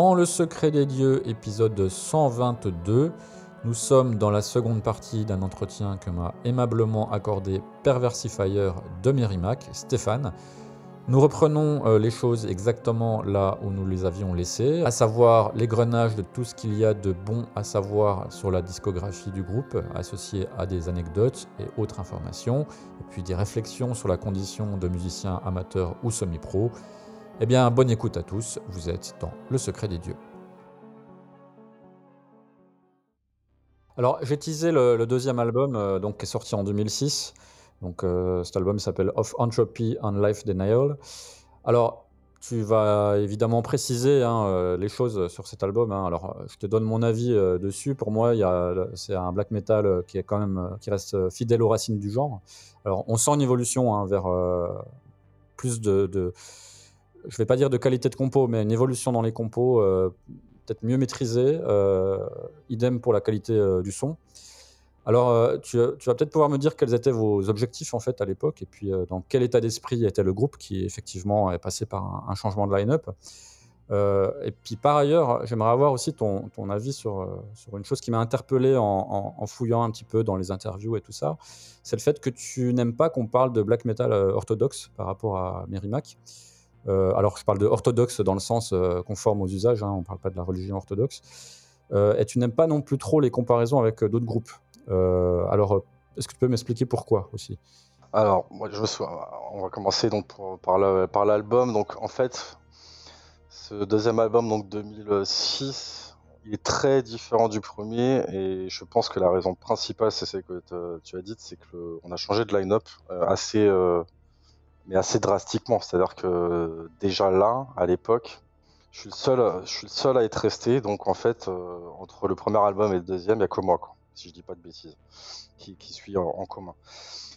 Dans le secret des dieux, épisode 122, nous sommes dans la seconde partie d'un entretien que m'a aimablement accordé Perversifier de Merrimack, Stéphane. Nous reprenons euh, les choses exactement là où nous les avions laissées, à savoir l'égrenage de tout ce qu'il y a de bon à savoir sur la discographie du groupe, associé à des anecdotes et autres informations, et puis des réflexions sur la condition de musicien amateur ou semi-pro. Eh bien, bonne écoute à tous, vous êtes dans Le Secret des Dieux. Alors, j'ai teasé le, deuxième album, euh, donc, qui est sorti en 2006. Donc, euh, cet album s'appelle Of Entropy and Life Denial. Alors, tu vas évidemment préciser hein, euh, les choses sur cet album. hein. Alors, je te donne mon avis dessus. Pour moi, c'est un black metal qui est quand même qui reste fidèle aux racines du genre. Alors, on sent une évolution hein, vers plus de- je vais pas dire de qualité de compo, mais une évolution dans les compos, euh, peut-être mieux maîtrisée. euh, idem pour la qualité euh, du son. Alors, tu, vas peut-être pouvoir me dire quels étaient vos objectifs en fait à l'époque, et puis dans quel état d'esprit était le groupe qui effectivement est passé par un, changement de line-up. Et puis par ailleurs, j'aimerais avoir aussi ton, avis sur, une chose qui m'a interpellé en, fouillant un petit peu dans les interviews et tout ça. C'est le fait que tu n'aimes pas qu'on parle de black metal orthodoxe par rapport à Merrimack. Euh, alors, je parle de orthodoxe dans le sens euh, conforme aux usages, hein, on ne parle pas de la religion orthodoxe. Euh, et tu n'aimes pas non plus trop les comparaisons avec d'autres groupes. Alors, est-ce que tu peux m'expliquer pourquoi aussi? Alors, moi, je on va commencer donc par l'album. Donc, en fait, ce deuxième album, donc 2006, il est très différent du premier, et je pense que la raison principale, c'est ce que tu as dit, c'est que le- on a changé de line-up assez, mais assez drastiquement. C'est-à-dire que déjà là, à l'époque, je suis le seul, je suis le seul à être resté. Donc, en fait, euh, entre le premier album et le deuxième, il n'y a que moi, quoi, si je dis pas de bêtises, qui, qui suis en- commun.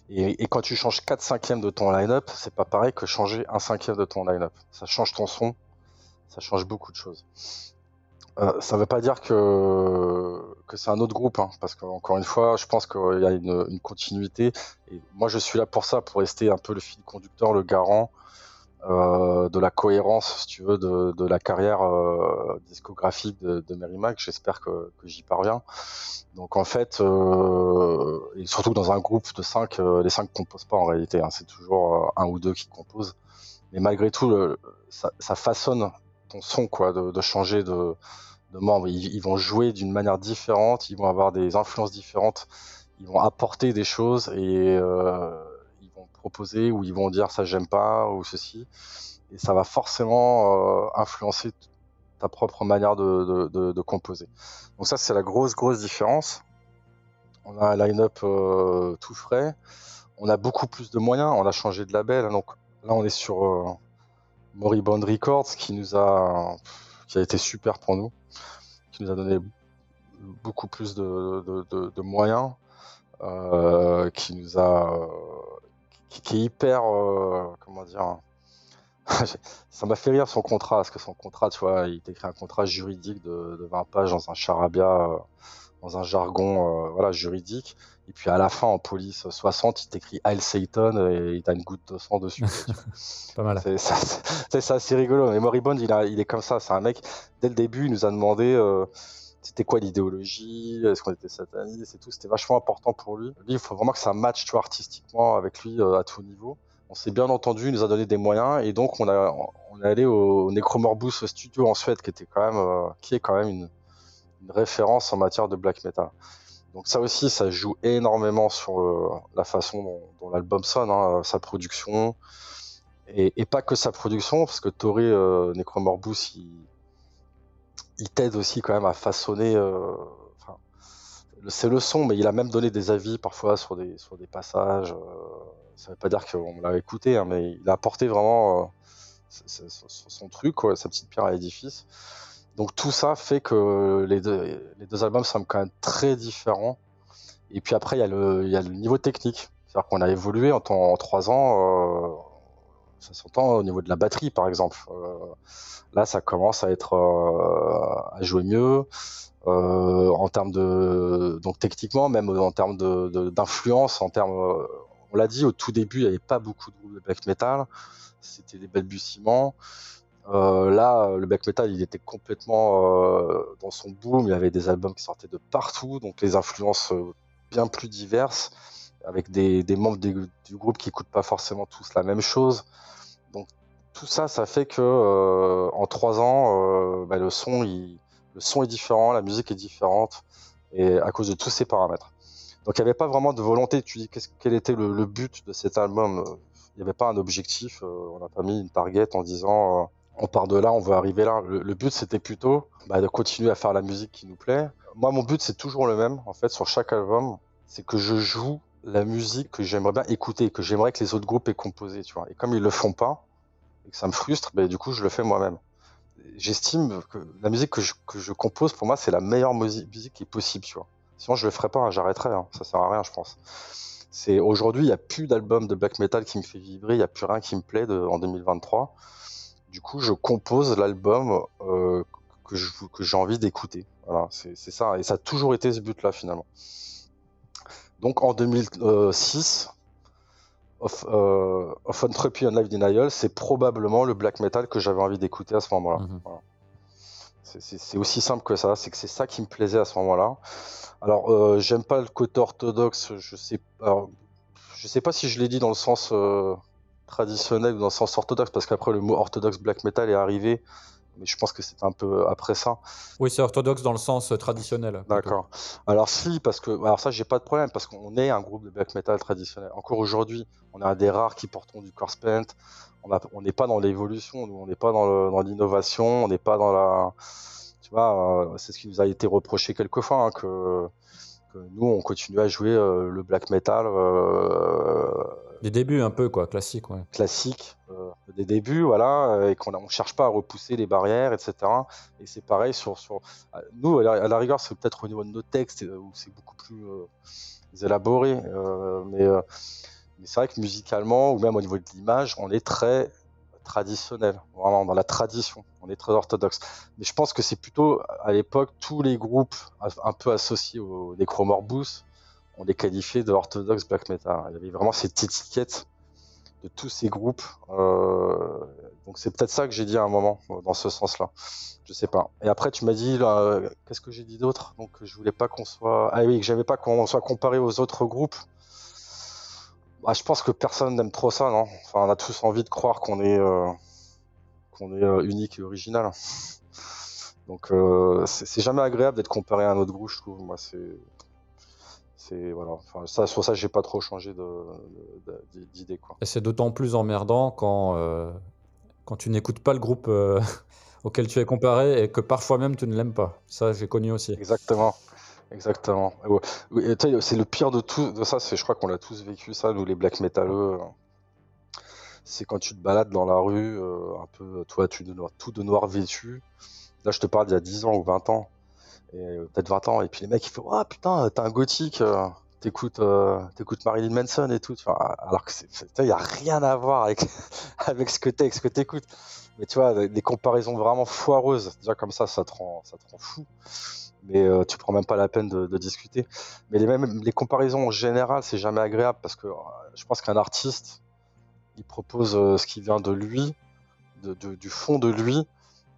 Et, et quand tu changes 4 cinquièmes de ton line-up, c'est pas pareil que changer un cinquième de ton line-up. Ça change ton son, ça change beaucoup de choses. Euh, ça veut pas dire que, que c'est un autre groupe, hein, parce qu'encore une fois, je pense qu'il y a une, une continuité. Et moi, je suis là pour ça, pour rester un peu le fil conducteur, le garant euh, de la cohérence, si tu veux, de, de la carrière euh, discographique de, de Merrimack. J'espère que, que j'y parviens. Donc en fait, euh, et surtout dans un groupe de 5, les 5 composent pas en réalité, hein, c'est toujours euh, un ou deux qui composent. Mais malgré tout, le- ça, ça façonne ton son, quoi, de, changer de, de membres. Ils, vont jouer d'une manière différente, ils vont avoir des influences différentes, ils vont apporter des choses et euh, ils vont proposer ou ils vont dire ça j'aime pas ou ceci. Et ça va forcément euh, influencer ta propre manière de, composer. Donc ça, c'est la grosse, grosse différence. On a un line-up euh, tout frais. On a beaucoup plus de moyens. On a changé de label. hein. Donc là, on est sur Moribond Records, qui nous a, qui a été super pour nous, qui nous a donné beaucoup plus de, moyens, euh, qui nous a, qui, est hyper, euh, comment dire, ça m'a fait rire son contrat, parce que son contrat, tu vois, il t'écrit un contrat juridique de, de 20 pages dans un charabia, euh, dans un jargon voilà, juridique. Et puis à la fin, en police 60, il t'écrit Heil Satan et il t'a une goutte de sang dessus. Pas mal. C'est ça- c'est- rigolo. Mais Moribond, il, a- il est comme ça. C'est un mec, dès le début, il nous a demandé euh, c'était quoi l'idéologie, est-ce qu'on était sataniste et tout? C'était vachement important pour lui. Lui, il faut vraiment que ça matche tu vois, artistiquement avec lui euh, à tout niveau. On s'est bien entendu, il nous a donné des moyens et donc on, a, on est allé au Necromorbus Studio en Suède, qui, était quand même, euh, qui est quand même une, une référence en matière de black metal. Donc ça aussi, ça joue énormément sur la façon dont, l'album sonne, hein, sa production, et, pas que sa production, parce que Toré euh, Necromorbus, il, t'aide aussi quand même à façonner. euh, enfin, c'est le son, mais il a même donné des avis parfois sur des, passages. euh, ça veut pas dire qu'on l'a écouté, hein, mais il a apporté vraiment euh, son truc, sa petite pierre à l'édifice. Donc tout ça fait que les deux, les deux albums sont quand même très différents. Et puis après, il y a le, y a le niveau technique. C'est-à-dire qu'on a évolué en, en trois ans. Euh, ça s'entend au niveau de la batterie, par exemple. Euh, là, ça commence à être euh, à jouer mieux. Euh, en termes de donc techniquement, même en termes d'influence, en termes, on l'a dit au tout début, il n'y avait pas beaucoup de black metal. C'était des balbutiements. Euh, là, le black metal, il était complètement euh, dans son boom. Il y avait des albums qui sortaient de partout, donc les influences bien plus diverses, avec des, membres du, groupe qui n'écoutent pas forcément tous la même chose. Donc tout ça, ça fait que euh, en trois ans, euh, bah, le son, est différent, la musique est différente, et à cause de tous ces paramètres. Donc il n'y avait pas vraiment de volonté. Tu dis quel était le, le, but de cet album? Il n'y avait pas un objectif. Euh, on n'a pas mis une target en disant euh, on part de là, on veut arriver là. Le, but c'était plutôt bah, de continuer à faire la musique qui nous plaît. Moi, mon but c'est toujours le même en fait sur chaque album, c'est que je joue la musique que j'aimerais bien écouter, que j'aimerais que les autres groupes aient composé, tu vois. Et comme ils le font pas, et que ça me frustre, ben, du coup, je le fais moi-même. J'estime que la musique que je, compose, pour moi, c'est la meilleure musique qui est possible, tu vois. Sinon, je le ferais pas, hein, j'arrêterais, hein. ça sert à rien, je pense. C'est aujourd'hui, il n'y a plus d'album de black metal qui me fait vibrer, il n'y a plus rien qui me plaît en 2023. Du coup, je compose l'album euh, que j'ai envie d'écouter. Voilà, c'est ça. Et ça a toujours été ce but-là, finalement. Donc en 2006, of, euh, of Entropy and Live Denial, c'est probablement le black metal que j'avais envie d'écouter à ce moment-là. Mm -hmm. voilà. C'est aussi simple que ça, c'est que c'est ça qui me plaisait à ce moment-là. Alors, euh, j'aime pas le côté orthodoxe, je sais, alors, je sais pas si je l'ai dit dans le sens euh, traditionnel ou dans le sens orthodoxe, parce qu'après le mot orthodoxe black metal est arrivé mais je pense que c'est un peu après ça. Oui, c'est orthodoxe dans le sens euh, traditionnel. D'accord. Alors si, parce que alors ça, j'ai pas de problème parce qu'on est un groupe de black metal traditionnel. Encore aujourd'hui, on est un des rares qui portons du corpse paint. On n'est pas dans l'évolution, on n'est pas dans l'innovation, on n'est pas dans la, tu vois, euh, c'est ce qui nous a été reproché quelquefois hein, que, que, nous on continue à jouer euh, le black metal. Euh, des débuts un peu, quoi, classique. Ouais. Classique, euh, des débuts, voilà, et qu'on ne cherche pas à repousser les barrières, etc. Et c'est pareil sur, sur. Nous, à la, rigueur, c'est peut-être au niveau de nos textes où c'est beaucoup plus euh, élaboré, euh, mais, mais c'est vrai que musicalement, ou même au niveau de l'image, on est très traditionnel, vraiment dans la tradition, on est très orthodoxe. Mais je pense que c'est plutôt à l'époque tous les groupes un peu associés au Necromorbus on les qualifiait de orthodoxe black metal. Il y avait vraiment cette étiquette de tous ces groupes. Euh, donc c'est peut-être ça que j'ai dit à un moment dans ce sens-là. Je sais pas. Et après tu m'as dit là, qu'est-ce que j'ai dit d'autre? Donc je voulais pas qu'on soit ah oui que j'avais pas qu'on soit comparé aux autres groupes. Bah, je pense que personne n'aime trop ça, non? Enfin on a tous envie de croire qu'on est euh, qu'on est euh, unique et original. Donc euh, c'est jamais agréable d'être comparé à un autre groupe, je trouve. Moi c'est c'est voilà enfin ça sur ça j'ai pas trop changé d'idée quoi. Et c'est d'autant plus emmerdant quand euh, quand tu n'écoutes pas le groupe euh, auquel tu es comparé et que parfois même tu ne l'aimes pas. Ça j'ai connu aussi. Exactement. Exactement. C'est le pire de tout de ça c'est je crois qu'on l'a tous vécu ça nous les black metaleux c'est quand tu te balades dans la rue euh, un peu toi tu de noir, tout de noir vêtu. Là je te parle d'il y a 10 ans ou 20 ans peut-être 20 ans, et puis les mecs ils font Ah putain, t'es un gothique, euh, t'écoutes euh, Marilyn Manson et tout. Alors que il n'y a rien à voir avec, avec ce que t'es, ce que t'écoutes. Mais tu vois, des comparaisons vraiment foireuses, déjà comme ça, ça te rend, fou. Mais euh, tu prends même pas la peine de, discuter. Mais les, mêmes, les comparaisons en général, c'est jamais agréable parce que euh, je pense qu'un artiste, il propose euh, ce qui vient de lui, de, du fond de lui,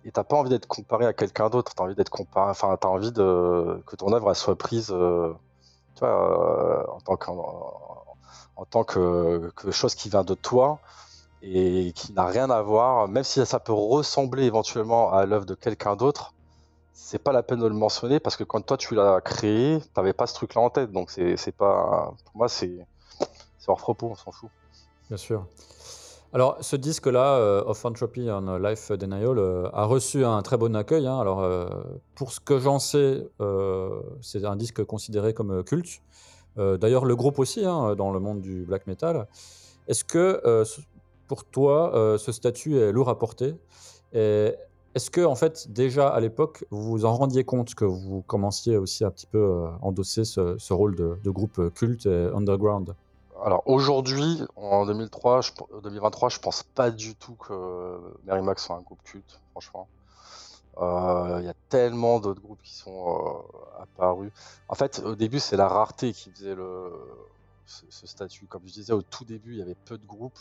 et t'as pas envie d'être comparé à quelqu'un d'autre, t'as envie d'être comparé, enfin t'as envie que ton œuvre soit prise, euh, euh, en tant tant que, chose qui vient de toi et qui n'a rien à voir, même si ça peut ressembler éventuellement à l'œuvre de quelqu'un d'autre, c'est pas la peine de le mentionner parce que quand toi tu l'as créé, t'avais pas ce truc-là en tête, donc c'est pas, pour moi c'est hors propos, on s'en fout. Bien sûr. Alors, ce disque-là, euh, Of Entropy and Life Denial, euh, a reçu un très bon accueil. Hein. Alors, euh, pour ce que j'en sais, euh, c'est un disque considéré comme culte. D'ailleurs, le groupe aussi, hein, dans le monde du black metal. Est-ce que, pour toi, ce statut est lourd à porter? Et est-ce que, en fait, déjà à l'époque, vous vous en rendiez compte que vous commenciez aussi un petit peu à endosser ce, ce rôle de, de groupe culte et underground? Alors aujourd'hui, en 2003, je, 2023, je pense pas du tout que Max soit un groupe culte, franchement. Euh, Il y a tellement d'autres groupes qui sont euh, apparus. En fait, au début, c'est la rareté qui faisait le, ce, statut. Comme je disais, au tout début, il y avait peu de groupes.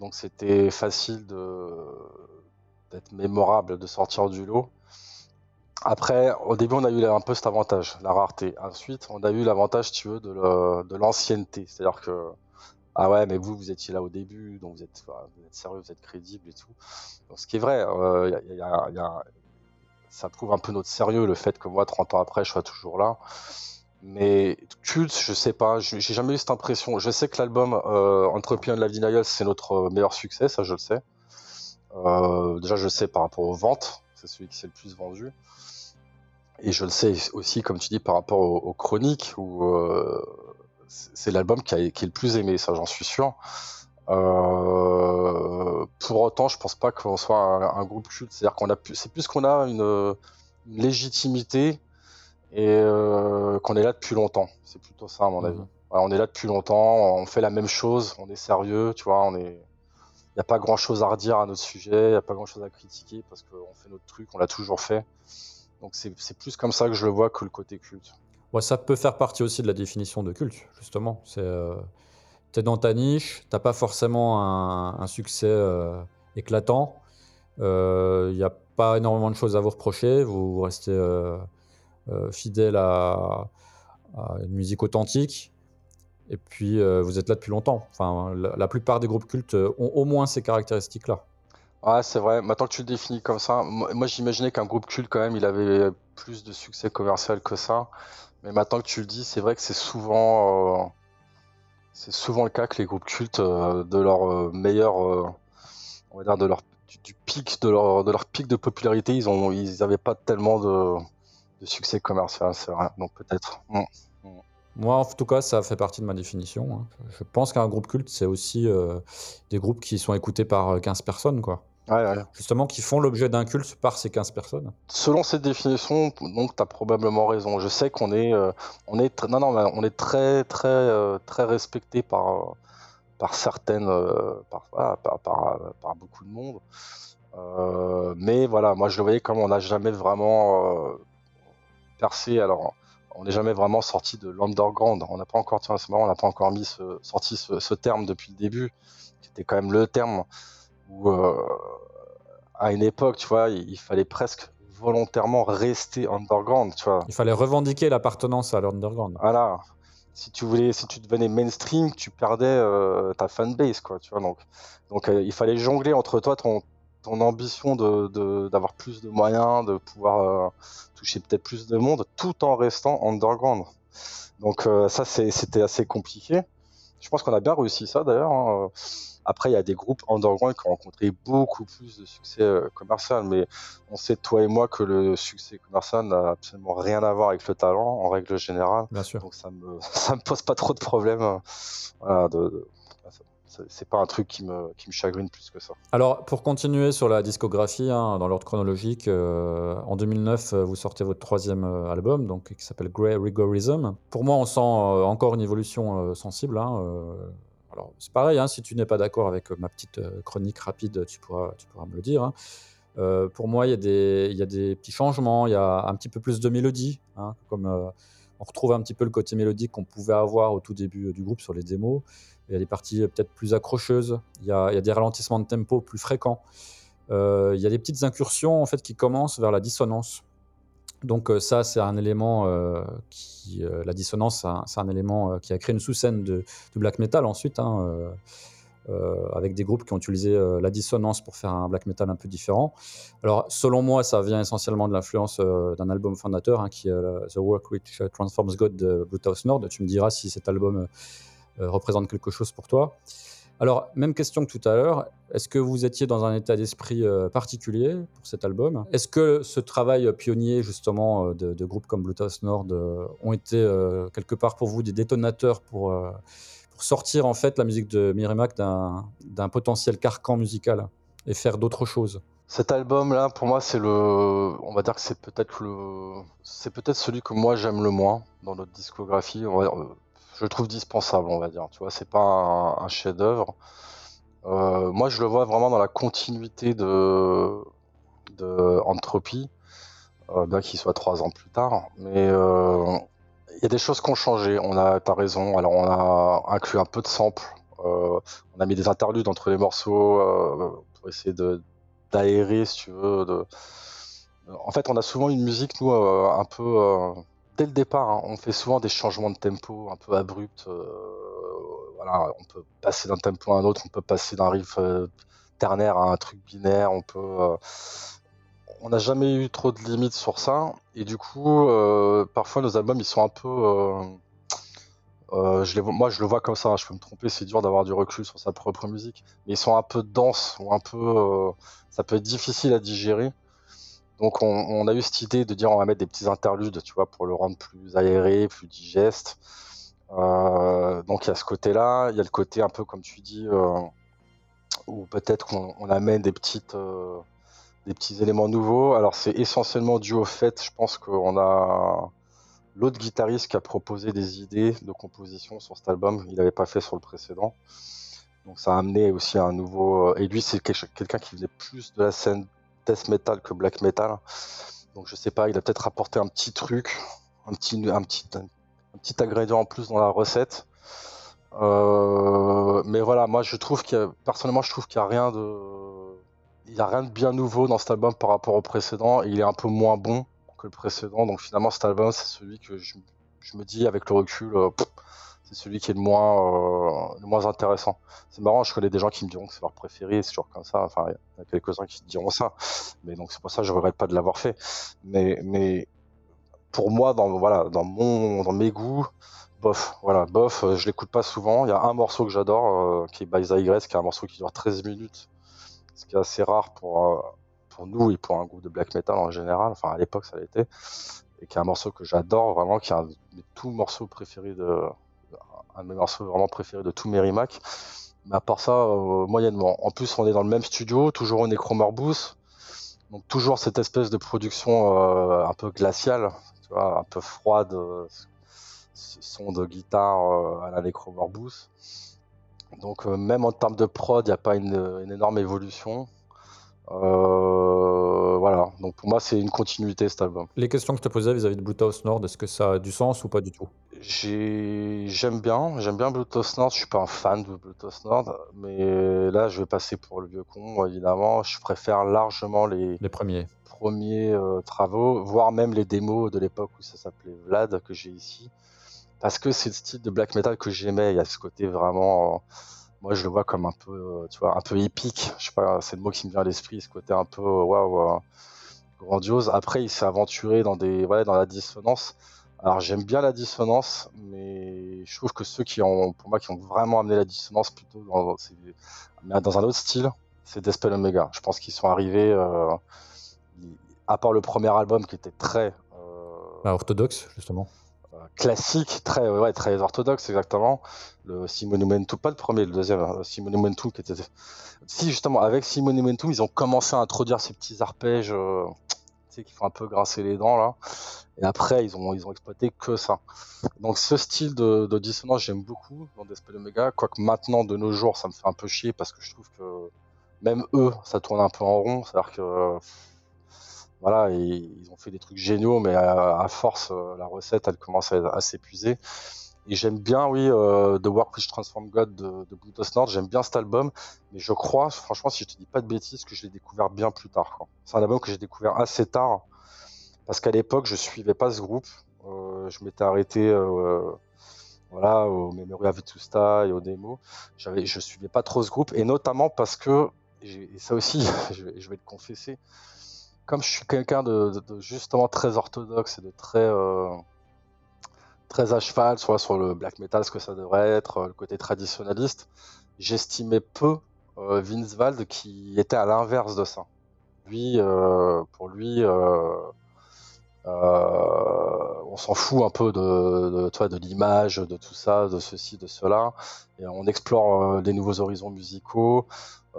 Donc c'était facile d'être mémorable, de sortir du lot. Après, au début, on a eu un peu cet avantage, la rareté. Ensuite, on a eu l'avantage, tu veux, de de l'ancienneté. C'est-à-dire que, ah ouais, mais vous, vous étiez là au début, donc vous êtes, sérieux, vous êtes crédible et tout. Donc, ce qui est vrai, euh, ça prouve un peu notre sérieux, le fait que moi, 30 ans après, je sois toujours là. Mais culte, je sais pas, j'ai jamais eu cette impression. Je sais que l'album euh, Entropy and Live Denial, c'est notre meilleur succès, ça je le sais. Euh, déjà, je le sais par rapport aux ventes, c'est celui qui s'est le plus vendu. Et je le sais aussi, comme tu dis, par rapport aux, aux chroniques, où euh, c'est l'album qui, est le plus aimé, ça j'en suis sûr. Euh, pour autant, je pense pas qu'on soit un, un groupe culte. C'est-à-dire qu'on a, plus- c'est plus qu'on a une, une légitimité et euh, qu'on est là depuis longtemps. C'est plutôt ça, à mon avis. Mhm. Voilà, on est là depuis longtemps, on fait la même chose, on est sérieux, tu vois, on est. Il n'y a pas grand chose à redire à notre sujet, il n'y a pas grand chose à critiquer parce qu'on fait notre truc, on l'a toujours fait. Donc c'est plus comme ça que je le vois que le côté culte. Ouais, ça peut faire partie aussi de la définition de culte, justement. C'est, euh, t'es dans ta niche, t'as pas forcément un, succès euh, éclatant, il n'y a pas énormément de choses à vous reprocher, vous, vous restez euh, euh, fidèle à, une musique authentique, et puis euh, vous êtes là depuis longtemps. Enfin, la plupart des groupes cultes ont au moins ces caractéristiques-là. Ouais, c'est vrai. Maintenant que tu le définis comme ça, moi, j'imaginais qu'un groupe culte, quand même, il avait plus de succès commercial que ça. Mais maintenant que tu le dis, c'est vrai que c'est souvent, euh, le cas que les groupes cultes, euh, de leur euh, meilleur, on va dire, de leur, du, pic, de leur, popularité, ils ont, ils avaient pas tellement de, succès commercial, c'est vrai. Donc peut-être. Mm. Moi, en tout cas, ça fait partie de ma définition. hein. Je pense qu'un groupe culte, c'est aussi des groupes qui sont écoutés par euh, 15 personnes, quoi. Ouais, ouais. Justement, qui font l'objet d'un culte par ces 15 personnes. Selon cette définition, donc tu as probablement raison. Je sais qu'on est, euh, on est, non, non, on est très, très, euh, très respecté par, euh, par certaines, euh, par, voilà, par, par, par beaucoup de monde. Mais voilà, moi je le voyais comme on n'a jamais vraiment percé. Alors, on n'est jamais vraiment sorti de l'underground. On n'a pas encore, tiens, c'est marrant, on n'a pas encore mis ce, sorti ce, ce terme depuis le début, qui était quand même le terme où, euh, à une époque, tu vois, il, il fallait presque volontairement rester underground, tu vois. Il fallait revendiquer l'appartenance à l'underground. Voilà. Si tu voulais, si tu devenais mainstream, tu perdais euh, ta fanbase, quoi, tu vois. Donc, donc euh, il fallait jongler entre toi, ton, ton ambition de, de- d'avoir plus de moyens, de pouvoir euh, toucher peut-être plus de monde, tout en restant underground. Donc ça, c'était assez compliqué. Je pense qu'on a bien réussi ça, d'ailleurs. hein. Après, il y a des groupes underground qui ont rencontré beaucoup plus de succès euh, commercial, mais on sait, toi et moi, que le succès commercial n'a absolument rien à voir avec le talent, en règle générale. Bien sûr. Donc ça me, ça me pose pas trop de problèmes. euh, Voilà, de, de- c'est- pas un truc qui me, qui me chagrine plus que ça. Alors, pour continuer sur la discographie, hein, dans l'ordre chronologique, euh, en 2009, euh, vous sortez votre troisième euh, album, donc, qui s'appelle Grey Rigorism. Pour moi, on sent euh, encore une évolution euh, sensible. hein, euh, alors, c'est pareil, hein, si tu n'es pas d'accord avec euh, ma petite euh, chronique rapide, tu pourras, tu pourras me le dire. hein. Euh, pour moi, il y, a des- petits changements, il y a un petit peu plus de mélodie, hein, comme on retrouve un petit peu le côté mélodique qu'on pouvait avoir au tout début du groupe sur les démos. Il y a des parties peut-être plus accrocheuses, il y a, des ralentissements de tempo plus fréquents. Il y a des petites incursions en fait qui commencent vers la dissonance. Donc euh, ça, c'est un élément euh, qui, euh, la dissonance, c'est un, élément qui a créé une sous-scène de, black metal ensuite, hein, avec des groupes qui ont utilisé la dissonance pour faire un black metal un peu différent. Alors selon moi, ça vient essentiellement de l'influence d'un album fondateur hein, qui est The Work Which Transforms God de Bruthouse Nord. Tu me diras si cet album représente quelque chose pour toi. Alors, même question que tout à l'heure, est-ce que vous étiez dans un état d'esprit euh, particulier pour cet album? Est-ce que ce travail pionnier, justement, euh, de, groupes comme Bluetooth Nord euh, ont été quelque part pour vous des détonateurs pour, sortir, en fait, la musique de Mirimac d'un d'un potentiel carcan musical et faire d'autres choses? Cet album-là, pour moi, c'est le, on va dire que c'est peut-être le, c'est peut-être celui que moi j'aime le moins dans notre discographie. Je le trouve dispensable, on va dire. Tu vois, c'est pas un, chef-d'œuvre. Euh, moi, je le vois vraiment dans la continuité de, de Entropy, euh, bien qu'il soit trois ans plus tard. Mais euh, il y a des choses qui ont changé. On a, t'as raison. Alors, on a inclus un peu de samples. on a mis des interludes entre les morceaux pour essayer de d'aérer, si tu veux. En fait, on a souvent une musique, nous, euh, un peu. Euh, dès le départ, hein, on fait souvent des changements de tempo un peu abrupts. Euh, voilà, on peut passer d'un tempo à un autre, on peut passer d'un riff ternaire à un truc binaire, on peut. on n'a jamais eu trop de limites sur ça, et du coup, parfois nos albums ils sont un peu euh, je moi, je le vois comme ça. Hein. Je peux me tromper, c'est dur d'avoir du recul sur sa propre musique. Mais ils sont un peu denses ou un peu. Euh, ça peut être difficile à digérer. Donc, on, a eu cette idée de dire on va mettre des petits interludes, tu vois, pour le rendre plus aéré, plus digeste. Euh, donc, il y a ce côté-là. Il y a le côté un peu, comme tu dis, où peut-être qu'on amène des petites. des petits éléments nouveaux. Alors c'est essentiellement dû au fait, je pense qu'on a l'autre guitariste qui a proposé des idées de composition sur cet album, il n'avait pas fait sur le précédent. Donc ça a amené aussi un nouveau. Euh, et lui, c'est quelqu'un qui faisait plus de la scène death metal que black metal. Donc je sais pas, il a peut-être apporté un petit truc, un petit, un petit, ingrédient en plus dans la recette. Euh, mais voilà, moi je trouve qu'il personnellement, je trouve qu'il n'y a rien de, il y a rien de bien nouveau dans cet album par rapport au précédent. il est un peu moins bon que le précédent. Donc finalement, cet album, c'est celui que je, me dis avec le recul, euh, c'est celui qui est le moins, euh, le moins intéressant. C'est marrant, je connais des gens qui me diront que c'est leur préféré, c'est toujours comme ça. Enfin, il y a quelques-uns qui diront ça. Mais donc c'est pour ça que je regrette pas de l'avoir fait. Mais, mais pour moi, dans, voilà, dans, mon, dans mes goûts, bof, voilà, bof, euh, je l'écoute pas souvent. Il y a un morceau que j'adore, qui est By Zygress, qui est un morceau qui dure 13 minutes, ce qui est assez rare pour, pour nous et pour un groupe de black metal en général, enfin à l'époque ça l'était, et qui est un morceau que j'adore vraiment, qui est un de mes tout morceaux préférés de, un de mes morceaux vraiment préférés de tout Merrimack. Mais à part ça, euh, moyennement. En plus, on est dans le même studio, toujours au Necromorbus, donc toujours cette espèce de production euh, un peu glaciale, tu vois, un peu froide, euh, son de guitare à la Necromorbus. Donc même en termes de prod, il n'y a pas une énorme évolution. Euh, voilà, donc pour moi c'est une continuité cet album. Les questions que je te posais vis-à-vis de Bluetooth Nord, est-ce que ça a du sens ou pas du tout? J'aime bien, j'aime bien Bluetooth Nord, je suis pas un fan de Bluetooth Nord, mais là je vais passer pour le vieux con évidemment, je préfère largement les, les premiers, premiers euh, travaux, voire même les démos de l'époque où ça s'appelait Vlad que j'ai ici, parce que c'est le style de black metal que j'aimais, il y a ce côté vraiment moi je le vois comme un peu, euh, tu vois, un peu épique. Je sais pas, c'est le mot qui me vient à l'esprit, ce côté un peu euh, waouh, euh, grandiose. Après, il s'est aventuré dans des, ouais, dans la dissonance. Alors j'aime bien la dissonance, mais je trouve que ceux qui ont, pour moi, qui ont vraiment amené la dissonance plutôt dans, un autre style, c'est Despel Omega. Je pense qu'ils sont arrivés, à part le premier album qui était très bah, orthodoxe justement classique, très, ouais, très orthodoxe, exactement. Le Simonumentum, pas le premier, le deuxième, hein, Simonumentum qui était. Si, justement, avec Simonumentum, ils ont commencé à introduire ces petits arpèges, euh, tu sais, qui font un peu grincer les dents, là. Et après, ils ont, ils ont exploité que ça. Donc, ce style de, dissonance, j'aime beaucoup dans Despel Omega. Quoique maintenant, de nos jours, ça me fait un peu chier parce que je trouve que même eux, ça tourne un peu en rond. C'est-à-dire que voilà, ils ont fait des trucs géniaux, mais à, force, euh, la recette, elle commence à, s'épuiser. Et j'aime bien, oui, euh, The Work Which Transform God de, de Blue Nord. J'aime bien cet album, mais je crois, franchement, si je te dis pas de bêtises, que je l'ai découvert bien plus tard. C'est un album que j'ai découvert assez tard, parce qu'à l'époque, je suivais pas ce groupe. Euh, je m'étais arrêté, voilà, au Memory of Vetusta et au démo. Je suivais pas trop ce groupe, et notamment parce que, et ça aussi, je vais, je vais te confesser, comme je suis quelqu'un de, justement très orthodoxe et de très euh, très à cheval, soit sur le black metal, ce que ça devrait être, euh, le côté traditionnaliste, j'estimais peu euh, qui était à l'inverse de ça. Lui, pour lui, on s'en fout un peu de, de l'image, de tout ça, de ceci, de cela, et on explore des nouveaux horizons musicaux.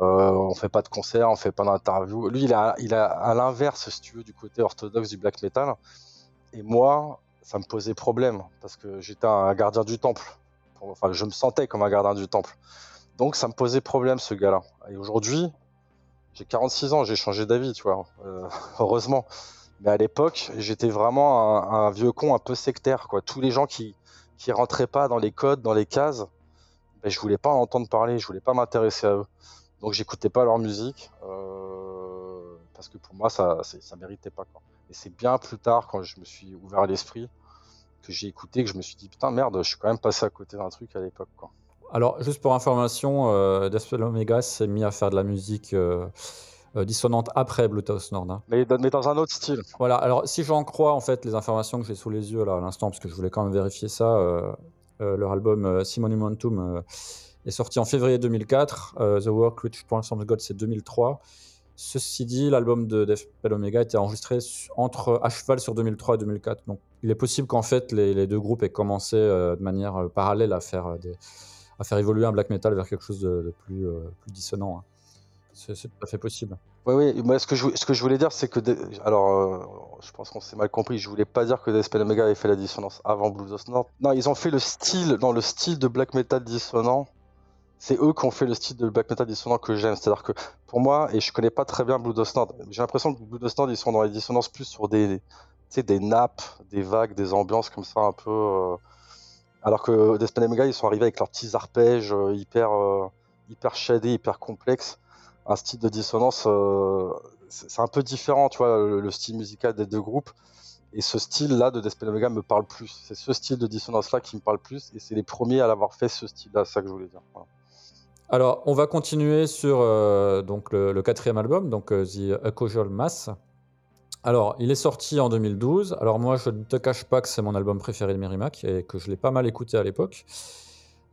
Euh, on fait pas de concert, on fait pas d'interview. Lui, il a, à l'inverse, si tu veux, du côté orthodoxe du black metal. Et moi, ça me posait problème parce que j'étais un gardien du temple. Enfin, je me sentais comme un gardien du temple. Donc, ça me posait problème, ce gars-là. Et aujourd'hui, j'ai 46 ans, j'ai changé d'avis, tu vois. Euh, heureusement. Mais à l'époque, j'étais vraiment un, vieux con un peu sectaire, quoi. Tous les gens qui, qui rentraient pas dans les codes, dans les cases, ben, je voulais pas en entendre parler, je voulais pas m'intéresser à eux. Donc j'écoutais pas leur musique euh, parce que pour moi ça ça méritait pas quoi. Et c'est bien plus tard quand je me suis ouvert à l'esprit que j'ai écouté que je me suis dit putain merde je suis quand même passé à côté d'un truc à l'époque quoi. Alors juste pour information, euh, Deathspell Omega s'est mis à faire de la musique euh, euh, dissonante après Bluetooth Nord. Hein. Mais, mais, dans un autre style. Voilà, alors si j'en crois en fait les informations que j'ai sous les yeux là à l'instant, parce que je voulais quand même vérifier ça, leur album Simonumentum est sorti en février 2004. Euh, The Work Which Transforms God, c'est 2003. Ceci dit, l'album de Deathspell Omega a été enregistré entre, à cheval sur 2003 et 2004. Donc, il est possible qu'en fait, les, deux groupes aient commencé euh, de manière euh, parallèle à faire, évoluer un black metal vers quelque chose de, plus, dissonant. Hein. C'est tout à fait possible. Oui, oui. Moi, ce que je, voulais dire, c'est que. Alors, je pense qu'on s'est mal compris. Je voulais pas dire que Deathspell Omega avait fait la dissonance avant Blues of North. Non, ils ont fait le style, dans le style de black metal dissonant c'est eux qui ont fait le style de black metal dissonant que j'aime. C'est-à-dire que pour moi, et je connais pas très bien Blue Dust Nord, j'ai l'impression que Blue Dust Nord, ils sont dans les dissonances plus sur des, des nappes, des vagues, des ambiances comme ça un peu. Euh, alors que Deathpan Mega, ils sont arrivés avec leurs petits arpèges euh, hyper, euh, hyper shadés, hyper complexes. Un style de dissonance, c'est un peu différent, tu vois, le, style musical des deux groupes. Et ce style-là de Deathpan Omega me parle plus. C'est ce style de dissonance-là qui me parle plus. Et c'est les premiers à l'avoir fait, ce style-là, c'est ça que je voulais dire. Alors, on va continuer sur euh, le, quatrième album, donc euh, The Acojol Mass. Alors, il est sorti en 2012. Alors, moi, je ne te cache pas que c'est mon album préféré de Merrimack et que je l'ai pas mal écouté à l'époque.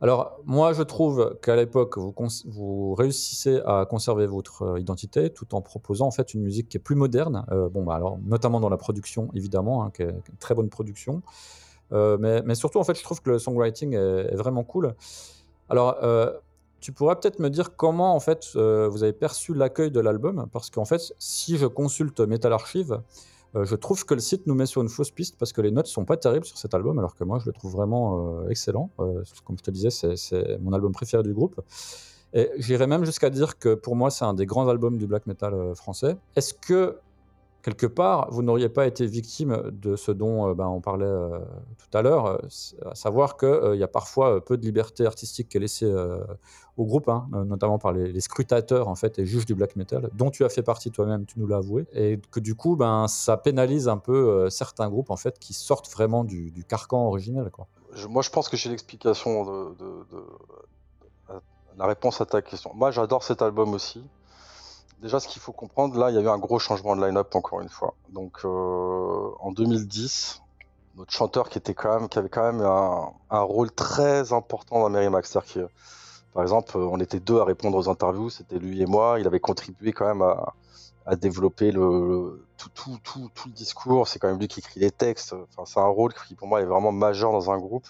Alors, moi, je trouve qu'à l'époque, vous, réussissez à conserver votre euh, identité tout en proposant en fait une musique qui est plus moderne. bon, bah, alors, notamment dans la production, évidemment, hein, qui, est, une très bonne production. mais, surtout, en fait, je trouve que le songwriting est, est vraiment cool. Alors, tu pourrais peut-être me dire comment en fait euh, vous avez perçu l'accueil de l'album? Parce qu'en fait si je consulte Metal Archive euh, je trouve que le site nous met sur une fausse piste parce que les notes sont pas terribles sur cet album alors que moi je le trouve vraiment euh, excellent. Comme je te disais c'est mon album préféré du groupe. Et j'irais même jusqu'à dire que pour moi c'est un des grands albums du black metal français. Est-ce que quelque part, vous n'auriez pas été victime de ce dont ben, on parlait tout à l'heure, à savoir qu'il y a parfois peu de liberté artistique qui est laissée au groupe, hein, notamment par les, scrutateurs en fait et juges du black metal, dont tu as fait partie toi-même, tu nous l'as avoué, et que du coup, ben, ça pénalise un peu euh, certains groupes en fait qui sortent vraiment du, carcan originel. Moi, je pense que j'ai l'explication de, la réponse à ta question. Moi, j'adore cet album aussi. Déjà, ce qu'il faut comprendre, là, il y a eu un gros changement de line-up encore une fois. Donc, euh, en 2010, notre chanteur qui était quand même, qui avait quand même un, rôle très important dans Mary Max, c'est-à-dire par exemple, on était deux à répondre aux interviews, c'était lui et moi. Il avait contribué quand même à, développer le, tout, le discours. C'est quand même lui qui écrit les textes. Enfin, c'est un rôle qui, pour moi, est vraiment majeur dans un groupe.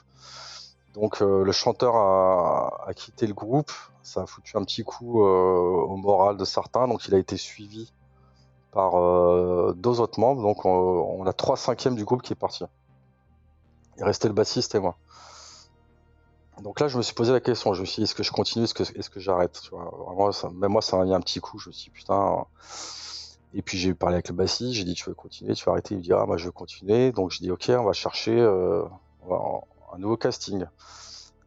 Donc, euh, le chanteur a, quitté le groupe. Ça a foutu un petit coup euh, au moral de certains. Donc, il a été suivi par euh, deux autres membres. Donc, on, a trois cinquièmes du groupe qui est parti. Il restait le bassiste et moi. Donc là, je me suis posé la question. Je me suis dit, est-ce que je continue, est-ce que, est-ce que j'arrête? Vraiment, ça, Même moi, ça m'a mis un petit coup. Je me suis dit, putain. Et puis j'ai parlé avec le bassiste. J'ai dit, tu veux continuer, tu veux arrêter? Il me dit, ah, moi, je veux continuer. Donc je dis, ok, on va chercher euh, un nouveau casting.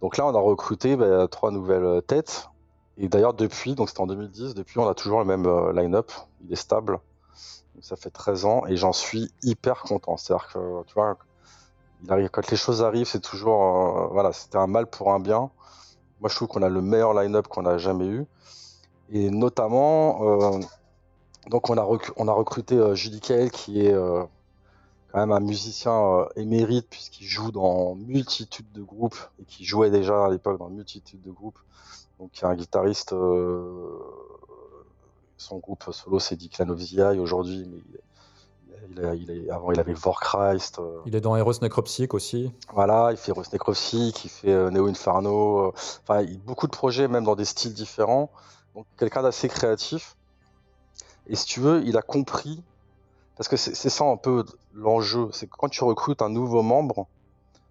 Donc là, on a recruté bah, trois nouvelles têtes. Et d'ailleurs, depuis, donc c'était en 2010, depuis, on a toujours le même euh, line-up. Il est stable. Ça fait 13 ans et j'en suis hyper content. C'est-à-dire que, tu vois, quand les choses arrivent, c'est toujours, euh, voilà, c'était un mal pour un bien. Moi, je trouve qu'on a le meilleur line-up qu'on a jamais eu. Et notamment, euh, donc on a, recruté euh, Julie Kael, qui est quand même un musicien émérite, puisqu'il joue dans multitude de groupes, et qui jouait déjà à l'époque dans multitude de groupes. Donc, il y a un guitariste, son groupe solo, c'est Dick Lanovziaï aujourd'hui, mais il, avant, il avait Vorchrist. Euh. Il est dans Eros Necropsic aussi. Voilà, il fait Eros Necropsic, il fait euh, Neo Inferno. Euh, enfin, beaucoup de projets, même dans des styles différents. donc quelqu'un d'assez créatif. Et si tu veux, il a compris, parce que c'est ça un peu l'enjeu, c'est que quand tu recrutes un nouveau membre,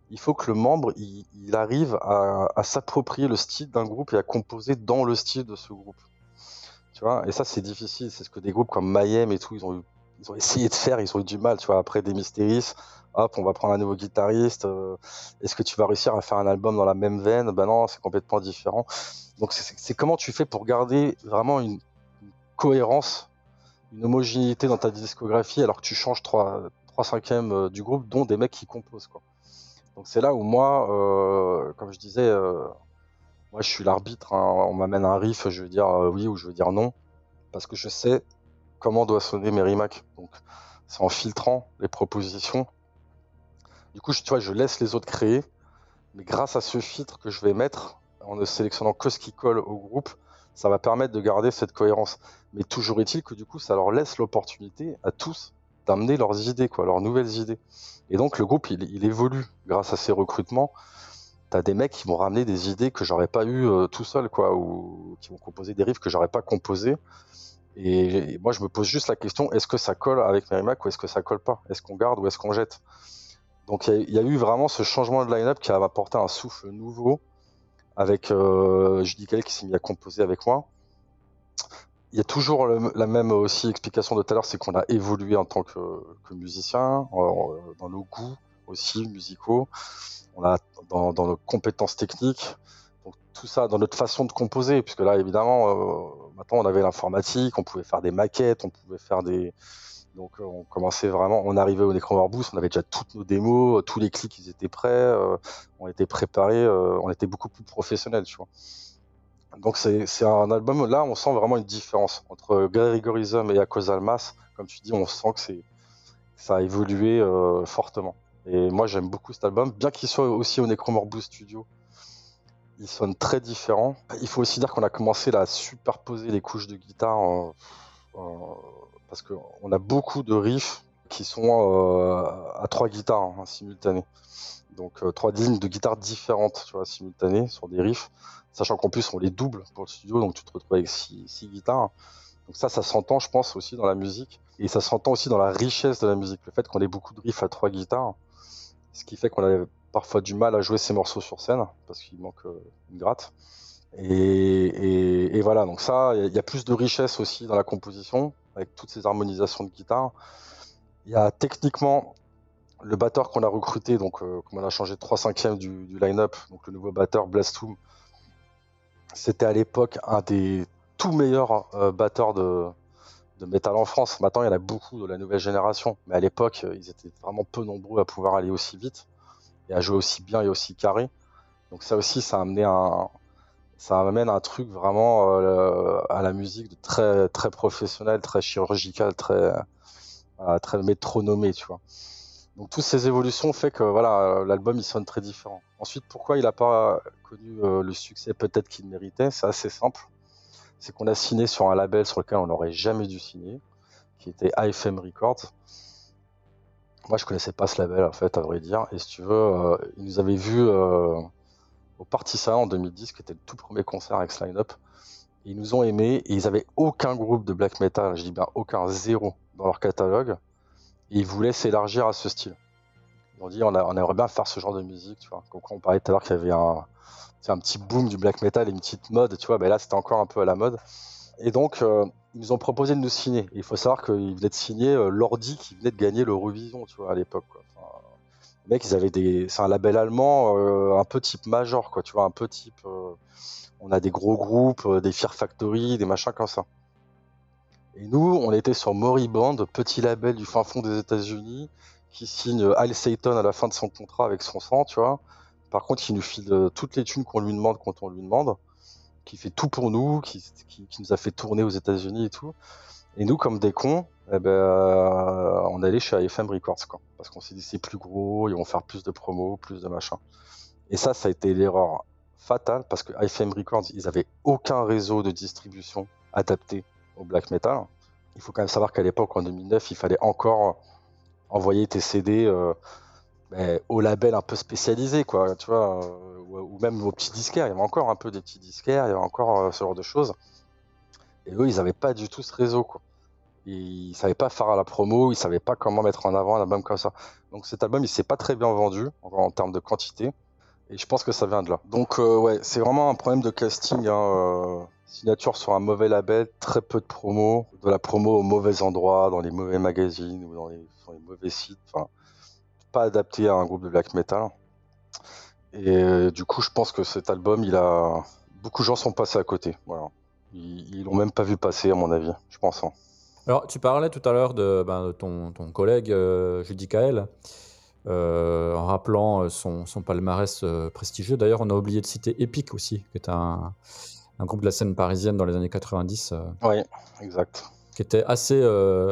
il faut que le membre il, arrive à, s'approprier le style d'un groupe et à composer dans le style de ce groupe. Tu vois, et ça c'est difficile, c'est ce que des groupes comme Mayhem et tout, ils ont essayé de faire, ils ont eu du mal, tu vois, après des Mysteries, hop, on va prendre un nouveau guitariste, euh, est-ce que tu vas réussir à faire un album dans la même veine? Ben non, c'est complètement différent. Donc c'est comment tu fais pour garder vraiment une, cohérence, une homogénéité dans ta discographie alors que tu changes 3, 3 cinquièmes euh, du groupe, dont des mecs qui composent, quoi. Donc c'est là où moi, euh, comme je disais, euh, moi je suis l'arbitre. Hein. on m'amène un riff, je veux dire oui ou je veux dire non, parce que je sais comment doit sonner Merrimack. Donc c'est en filtrant les propositions. Du coup, je, tu vois, je laisse les autres créer, mais grâce à ce filtre que je vais mettre, en ne sélectionnant que ce qui colle au groupe, ça va permettre de garder cette cohérence. Mais toujours est-il que du coup, ça leur laisse l'opportunité à tous d'amener leurs idées, quoi, leurs nouvelles idées. Et donc le groupe, il, évolue grâce à ces recrutements. T'as des mecs qui vont ramener des idées que j'aurais pas eu euh, tout seul, ou qui vont composer des riffs que j'aurais pas composés. Et, moi, je me pose juste la question est-ce que ça colle avec Merrimack ou est-ce que ça colle pas? Est-ce qu'on garde ou est-ce qu'on jette? Donc il y, a eu vraiment ce changement de line-up qui a apporté un souffle nouveau avec euh, Judy Kelly qui s'est mis à composer avec moi. Il y a toujours la même aussi explication de tout à l'heure, c'est qu'on a évolué en tant que, musicien, dans nos goûts aussi musicaux, on a dans, nos compétences techniques, donc tout ça dans notre façon de composer, puisque là évidemment, euh, maintenant on avait l'informatique, on pouvait faire des maquettes, on pouvait faire des, donc on commençait vraiment, on arrivait au Necromer Boost, on avait déjà toutes nos démos, tous les clics ils étaient prêts, euh, on était préparés, euh, on était beaucoup plus professionnels, tu vois. Donc c'est un album, là on sent vraiment une différence entre Gregorism et Causal Mass. Comme tu dis, on sent que ça a évolué euh, fortement. Et moi j'aime beaucoup cet album, bien qu'il soit aussi au Necromorphous Studio. Il sonne très différent. Il faut aussi dire qu'on a commencé à superposer les couches de guitare euh, euh, parce qu'on a beaucoup de riffs qui sont à trois guitares hein, simultanées. Donc trois lignes de guitare différentes, tu vois, simultanées sur des riffs sachant qu'en plus on les double pour le studio, donc tu te retrouves avec six, guitares. Donc ça, ça s'entend, je pense, aussi dans la musique. Et ça s'entend aussi dans la richesse de la musique. Le fait qu'on ait beaucoup de riffs à trois guitares, ce qui fait qu'on avait parfois du mal à jouer ces morceaux sur scène, parce qu'il manque euh, une gratte. Et, voilà, donc ça, il y, a plus de richesse aussi dans la composition, avec toutes ces harmonisations de guitare. Il y a techniquement le batteur qu'on a recruté, donc euh, comme on a changé 3 cinquièmes du, du line-up, donc le nouveau batteur Blastum, c'était à l'époque un des tout meilleurs euh, batteurs de, de métal en France. Maintenant, il y en a beaucoup de la nouvelle génération, mais à l'époque, euh, ils étaient vraiment peu nombreux à pouvoir aller aussi vite et à jouer aussi bien et aussi carré. Donc ça aussi, ça a amené un, ça amène un truc vraiment euh, à la musique très très professionnel, très chirurgical, très très métronomé, tu vois. Donc toutes ces évolutions fait que voilà, l'album il sonne très différent. Ensuite, pourquoi il n'a pas connu euh, le succès peut-être qu'il méritait C'est assez simple. C'est qu'on a signé sur un label sur lequel on n'aurait jamais dû signer, qui était AFM Records. Moi, je connaissais pas ce label en fait, à vrai dire. Et si tu veux, euh, ils nous avaient vus euh, au Partisan en 2010, qui était le tout premier concert avec Line Up. Ils nous ont aimés et ils avaient aucun groupe de black metal, je dis bien aucun, zéro dans leur catalogue ils voulaient s'élargir à ce style. Ils ont dit on, aimerait bien faire ce genre de musique, tu vois. On parlait tout à l'heure qu'il y avait un, un petit boom du black metal et une petite mode, tu vois. Ben là, c'était encore un peu à la mode. Et donc, euh, ils nous ont proposé de nous signer. il faut savoir qu'ils venaient de signer euh, Lordi qui venait de gagner l'Eurovision, tu vois, à l'époque. Mecs, ils avaient des. C'est un label allemand, euh, un peu type major, quoi, tu vois, un peu type. Euh, on a des gros groupes, des Fear Factory, des machins comme ça. Et nous, on était sur Moriband, petit label du fin fond des États-Unis, qui signe Al Sayton à la fin de son contrat avec son sang, tu vois. Par contre, il nous file euh, toutes les thunes qu'on lui demande quand on lui demande, qui fait tout pour nous, qui, nous a fait tourner aux États-Unis et tout. Et nous, comme des cons, eh ben, euh, on allait chez IFM Records, quoi. Parce qu'on s'est dit, c'est plus gros, ils vont faire plus de promos, plus de machin. Et ça, ça a été l'erreur fatale, parce que IFM Records, ils avaient aucun réseau de distribution adapté au black metal. Il faut quand même savoir qu'à l'époque, en 2009, il fallait encore envoyer tes CD euh, ben, au label un peu spécialisé, quoi, tu vois, euh, ou, même aux petits disquaires. Il y avait encore un peu des petits disquaires, il y avait encore euh, ce genre de choses. Et eux, ils n'avaient pas du tout ce réseau, quoi. Ils savaient pas faire à la promo, ils savaient pas comment mettre en avant un album comme ça. Donc cet album, il s'est pas très bien vendu en, termes de quantité. Et je pense que ça vient de là. Donc euh, ouais, c'est vraiment un problème de casting. Hein, euh, signature sur un mauvais label, très peu de promo, de la promo au mauvais endroit, dans les mauvais magazines ou dans les, sur les mauvais sites. Enfin, pas adapté à un groupe de black metal. Et euh, du coup, je pense que cet album, il a beaucoup de gens sont passés à côté. Voilà. Ils, l'ont même pas vu passer, à mon avis, je pense. Hein. Alors, tu parlais tout à l'heure de, ben, ton, ton, collègue euh, Judy Kael, euh, en rappelant euh, son, son palmarès prestigieux. D'ailleurs, on a oublié de citer Epic aussi, qui est un, un, groupe de la scène parisienne dans les années 90. oui, exact. Qui était assez,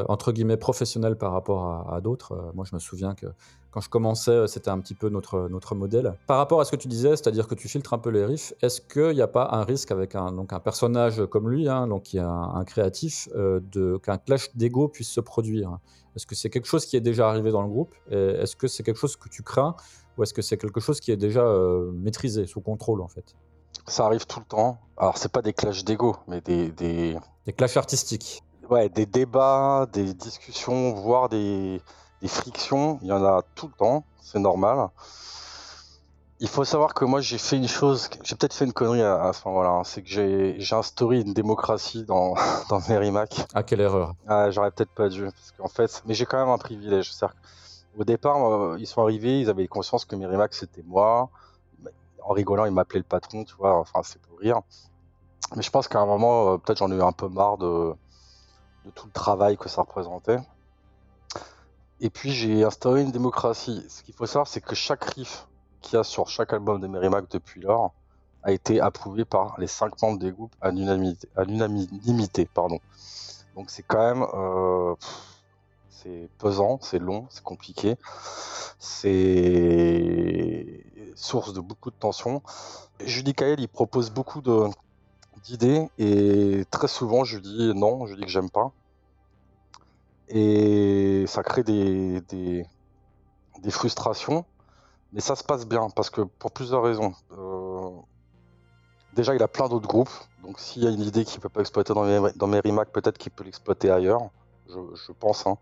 entre guillemets, professionnel par rapport à, à d'autres. moi, je me souviens que quand je commençais, euh, c'était un petit peu notre, notre modèle. Par rapport à ce que tu disais, c'est-à-dire que tu filtres un peu les riffs, est-ce qu'il n'y a pas un risque avec un, donc un personnage comme lui, hein, donc qui est un, créatif, euh, de, qu'un clash d'ego puisse se produire? Est-ce que c'est quelque chose qui est déjà arrivé dans le groupe? Est-ce que c'est quelque chose que tu crains? Ou est-ce que c'est quelque chose qui est déjà euh, maîtrisé, sous contrôle en fait? Ça arrive tout le temps. Alors c'est pas des clashs d'ego, mais des, des... Des clashs artistiques. Ouais, des débats, des discussions, voire des des frictions, il y en a tout le temps, c'est normal. Il faut savoir que moi j'ai fait une chose, j'ai peut-être fait une connerie à, ce moment-là, hein. c'est que j'ai instauré une démocratie dans, dans Merrimack. Ah quelle erreur ah, J'aurais peut-être pas dû, parce qu'en fait, mais j'ai quand même un privilège. Au départ, ils sont arrivés, ils avaient conscience que Merrimack c'était moi. En rigolant, ils m'appelaient le patron, tu vois, enfin c'est pour rire. Mais je pense qu'à un moment, euh, peut-être j'en ai eu un peu marre de, de tout le travail que ça représentait. Et puis j'ai instauré une démocratie. Ce qu'il faut savoir, c'est que chaque riff qu'il y a sur chaque album de Merrimack depuis lors a été approuvé par les cinq membres des groupes à l'unanimité. Donc c'est quand même euh, c'est pesant, c'est long, c'est compliqué, c'est source de beaucoup de tensions. Judy Kael, il propose beaucoup d'idées et très souvent je dis non, je dis que j'aime pas et ça crée des, des, frustrations. Mais ça se passe bien parce que pour plusieurs raisons. Euh, déjà, il a plein d'autres groupes. Donc, s'il y a une idée qu'il ne peut pas exploiter dans, mes, Merrimack, peut-être qu'il peut l'exploiter ailleurs. Je, pense. Hein.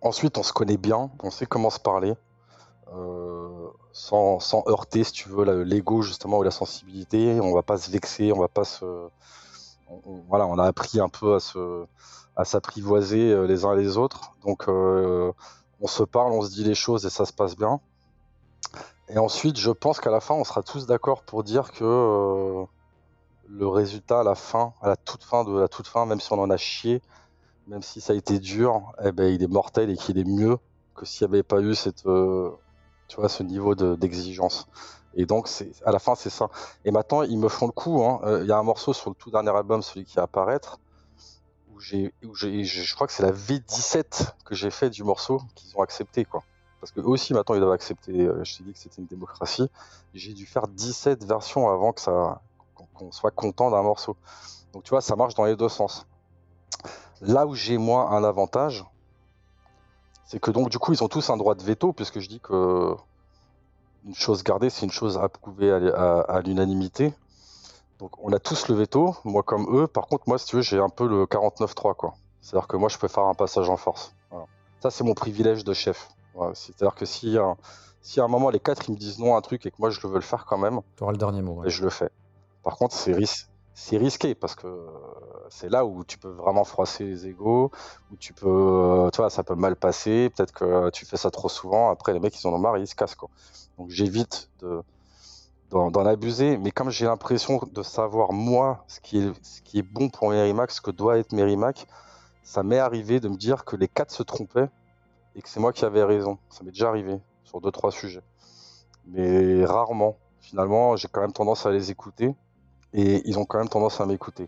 Ensuite, on se connaît bien. On sait comment se parler. Euh, sans, sans, heurter, si tu veux, l'ego justement ou la sensibilité. On va pas se vexer. On va pas se. voilà, on a appris un peu à se à s'apprivoiser euh, les uns les autres. Donc euh, on se parle, on se dit les choses et ça se passe bien. Et ensuite, je pense qu'à la fin, on sera tous d'accord pour dire que euh, le résultat à la fin, à la toute fin de la toute fin, même si on en a chié, même si ça a été dur, eh ben, il est mortel et qu'il est mieux que s'il n'y avait pas eu cette, tu vois, ce niveau d'exigence. et donc, à la fin, c'est ça. Et maintenant, ils me font le coup. Hein. Il y a un morceau sur le tout dernier album, celui qui va apparaître, où je crois que c'est la V17 que j'ai fait du morceau qu'ils ont accepté, quoi. Parce que eux aussi, maintenant, ils doivent accepter. Euh, je t'ai dit que c'était une démocratie. J'ai dû faire 17 versions avant que ça, qu'on soit content d'un morceau. Donc, tu vois, ça marche dans les deux sens. Là où j'ai moi un avantage, c'est que donc, du coup, ils ont tous un droit de veto, puisque je dis que une chose gardée, c'est une chose approuvée à l'unanimité. Donc on a tous le veto, moi comme eux. Par contre, moi, si tu veux, j'ai un peu le 49-3, quoi. C'est-à-dire que moi, je peux faire un passage en force. Ça, c'est mon privilège de chef. C'est-à-dire que si, si à un moment les quatre ils me disent non à un truc et que moi je veux le faire quand même, tu auras le dernier mot. Et je le fais. Par contre, c'est c'est risqué parce que c'est là où tu peux vraiment froisser les égaux, où tu peux, tu vois, ça peut mal passer. Peut-être que tu fais ça trop souvent. Après, les mecs, ils en ont marre, ils se cassent quoi. Donc j'évite de, d'en abuser, mais comme j'ai l'impression de savoir moi ce qui est, bon pour Merrimack, ce que doit être Merrimack, ça m'est arrivé de me dire que les quatre se trompaient et que c'est moi qui avais raison. Ça m'est déjà arrivé sur deux trois sujets, mais rarement. Finalement, j'ai quand même tendance à les écouter et ils ont quand même tendance à m'écouter.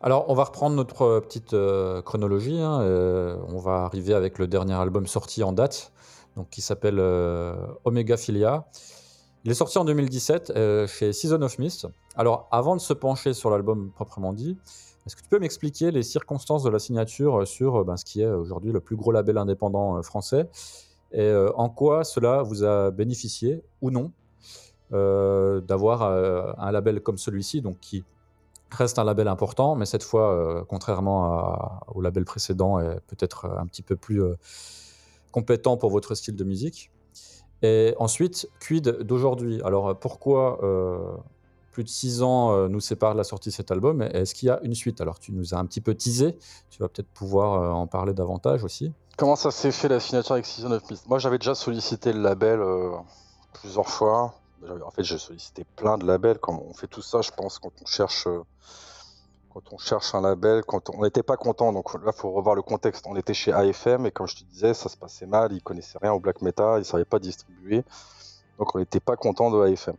Alors, on va reprendre notre petite euh, chronologie. Hein, euh, on va arriver avec le dernier album sorti en date, donc qui s'appelle euh, Omega Philia. Il est sorti en 2017 euh, chez Season of Mist. Alors, avant de se pencher sur l'album proprement dit, est-ce que tu peux m'expliquer les circonstances de la signature sur euh, ben, ce qui est aujourd'hui le plus gros label indépendant euh, français? Et en quoi cela vous a bénéficié ou non d'avoir un label comme celui-ci, donc qui reste un label important, mais cette fois, contrairement au label précédent, est peut-être un petit peu plus compétent pour votre style de musique? Et ensuite, quid d'aujourd'hui? Alors pourquoi plus de six ans nous séparent de la sortie de cet album? Est-ce qu'il y a une suite? Alors tu nous as un petit peu teasé, tu vas peut-être pouvoir en parler davantage aussi. Comment ça s'est fait la signature avec Season of Mist Moi j'avais déjà sollicité le label plusieurs fois. En fait j'ai sollicité plein de labels. Quand on fait tout ça, je pense, quand on cherche quand on cherche un label, quand on n'était pas content, donc là, il faut revoir le contexte. On était chez AFM et comme je te disais, ça se passait mal, ils connaissaient rien au black metal, ils ne savaient pas distribuer, donc on n'était pas content de AFM.